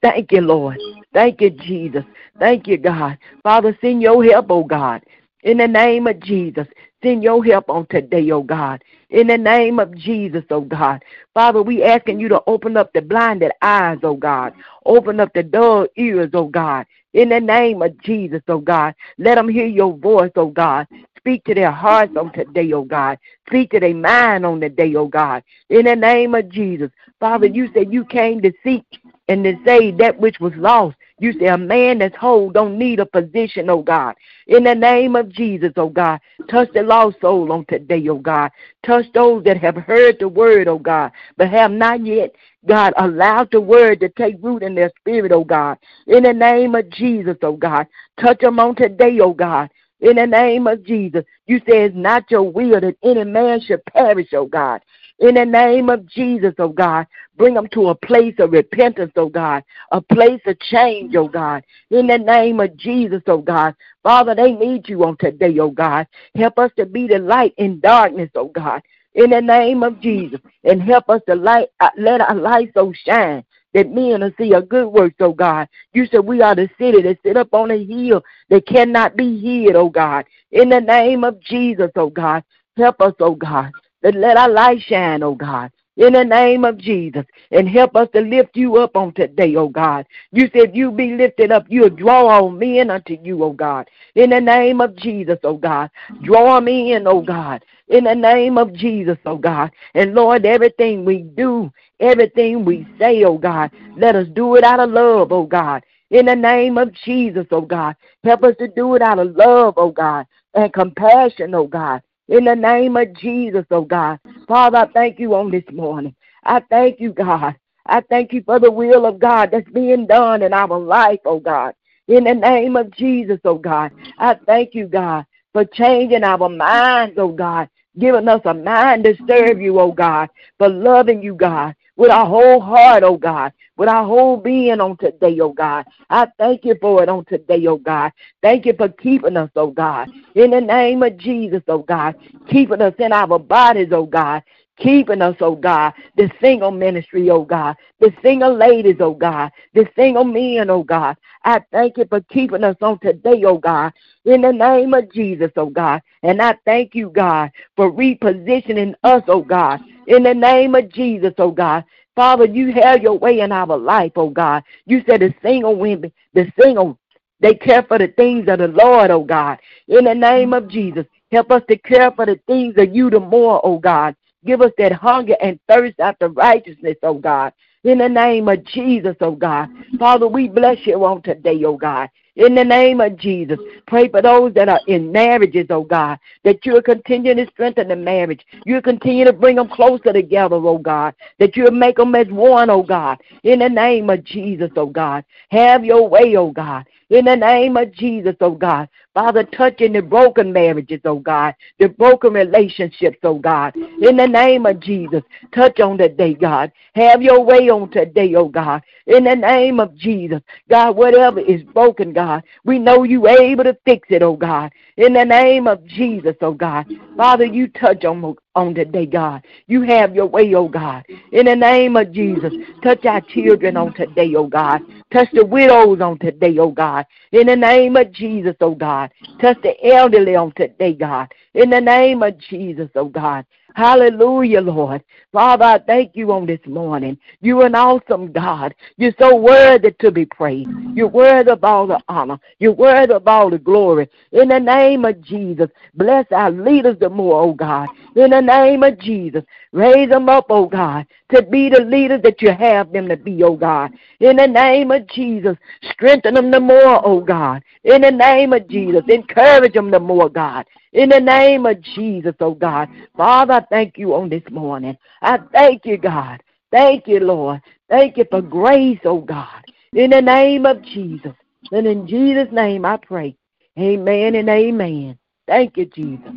Thank you, Lord. Thank you, Jesus. Thank you, God. Father, send your help, oh God. In the name of Jesus, send your help on today, oh God. In the name of Jesus, oh God. Father, we asking you to open up the blinded eyes, oh God. Open up the dull ears, oh God. In the name of Jesus, oh God. Let them hear your voice, oh God. Speak to their hearts on today, oh God. Speak to their mind on the day, oh God. In the name of Jesus. Father, you said you came to seek and to save that which was lost. You say a man that's whole don't need a position, oh God. In the name of Jesus, oh God, touch the lost soul on today, oh God. Touch those that have heard the word, oh God, but have not yet, God, allowed the word to take root in their spirit, oh God. In the name of Jesus, oh God, touch them on today, oh God. In the name of Jesus, you say it's not your will that any man should perish, oh God. In the name of Jesus, oh God, bring them to a place of repentance, oh God, a place of change, oh God. In the name of Jesus, oh God. Father, they need you on today, oh God. Help us to be the light in darkness, oh God. In the name of Jesus. And help us to light, uh, let our light so shine that men will see a good work, oh God. You said we are the city that sit up on a hill that cannot be hid, oh God. In the name of Jesus, oh God. Help us, oh God let our light shine, oh God in the name of Jesus and help us to lift you up on today, oh God. You said you be lifted up, you'll draw all men unto you, oh God. In the name of Jesus, oh God. Draw me in, oh God. In the name of Jesus, oh God. And Lord, everything we do, everything we say, oh God, let us do it out of love, oh God. In the name of Jesus, oh God. Help us to do it out of love, oh God, and compassion, oh God in the name of Jesus, oh God. Father, I thank you on this morning. I thank you, God. I thank you for the will of God that's being done in our life, oh God. In the name of Jesus, oh God. I thank you, God, for changing our minds, oh God. Giving us a mind to serve you, oh God. For loving you, God with our whole heart, oh God, with our whole being on today, oh God. I thank you for it on today, oh God. Thank you for keeping us, oh God. In the name of Jesus, oh God, keeping us in our bodies, oh God. Keeping us, oh God, the single ministry, oh God, the single ladies, oh God, the single men, oh God. I thank you for keeping us on today, oh God, in the name of Jesus, oh God. And I thank you, God, for repositioning us, oh God, in the name of Jesus, oh God. Father, you have your way in our life, oh God. You said the single women, the single, they care for the things of the Lord, oh God. In the name of Jesus, help us to care for the things of you the more, oh God. Give us that hunger and thirst after righteousness, oh God. In the name of Jesus, oh God. Father, we bless you on today, oh God. In the name of Jesus, pray for those that are in marriages, oh God, that you'll continue to strengthen the marriage. You'll continue to bring them closer together, oh God, that you'll make them as one, oh God. In the name of Jesus, oh God, have your way, oh God. In the name of Jesus, oh God. Father, touching the broken marriages, oh God, the broken relationships, oh God. In the name of Jesus, touch on today, God. Have your way on today, oh God. In the name of Jesus, God, whatever is broken, God, we know you able to fix it, oh God. In the name of Jesus, oh God. Father, you touch on, on today, God. You have your way, oh God. In the name of Jesus, touch our children on today, oh God. Touch the widows on today, oh God. In the name of Jesus, oh God. Touch the elderly on today, God. In the name of Jesus, oh God. Hallelujah, Lord. Father, I thank you on this morning. You're an awesome God. You're so worthy to be praised. You're worthy of all the honor. You're worthy of all the glory. In the name of Jesus, bless our leaders the more, oh God. In the name of Jesus, raise them up, oh God, to be the leaders that you have them to be, oh God. In the name of Jesus, strengthen them the more, oh God. In the name of Jesus, encourage them the more, God. In the name of Jesus, oh God. Father, I thank you on this morning. I thank you, God. Thank you, Lord. Thank you for grace, oh God. In the name of Jesus. And in Jesus' name I pray. Amen and amen. Thank you, Jesus.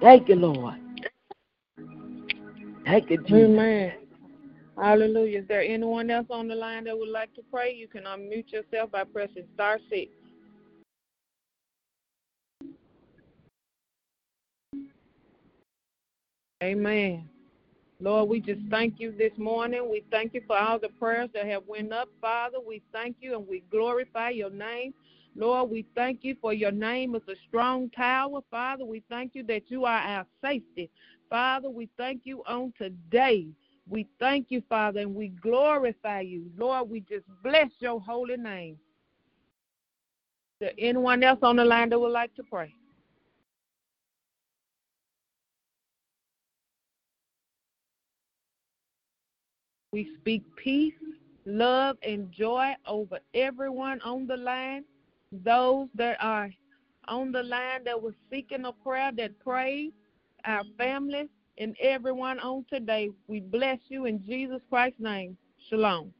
Thank you, Lord. Thank you, Jesus. Amen. Hallelujah. Is there anyone else on the line that would like to pray? You can unmute yourself by pressing star six. Amen. Lord, we just thank you this morning. We thank you for all the prayers that have went up, Father. We thank you and we glorify your name. Lord, we thank you for your name is a strong tower. Father, we thank you that you are our safety. Father, we thank you on today. We thank you, Father, and we glorify you. Lord, we just bless your holy name. Is there anyone else on the line that would like to pray? We speak peace, love, and joy over everyone on the line. Those that are on the line that were seeking a prayer that prayed, our families, and everyone on today. We bless you in Jesus Christ's name. Shalom.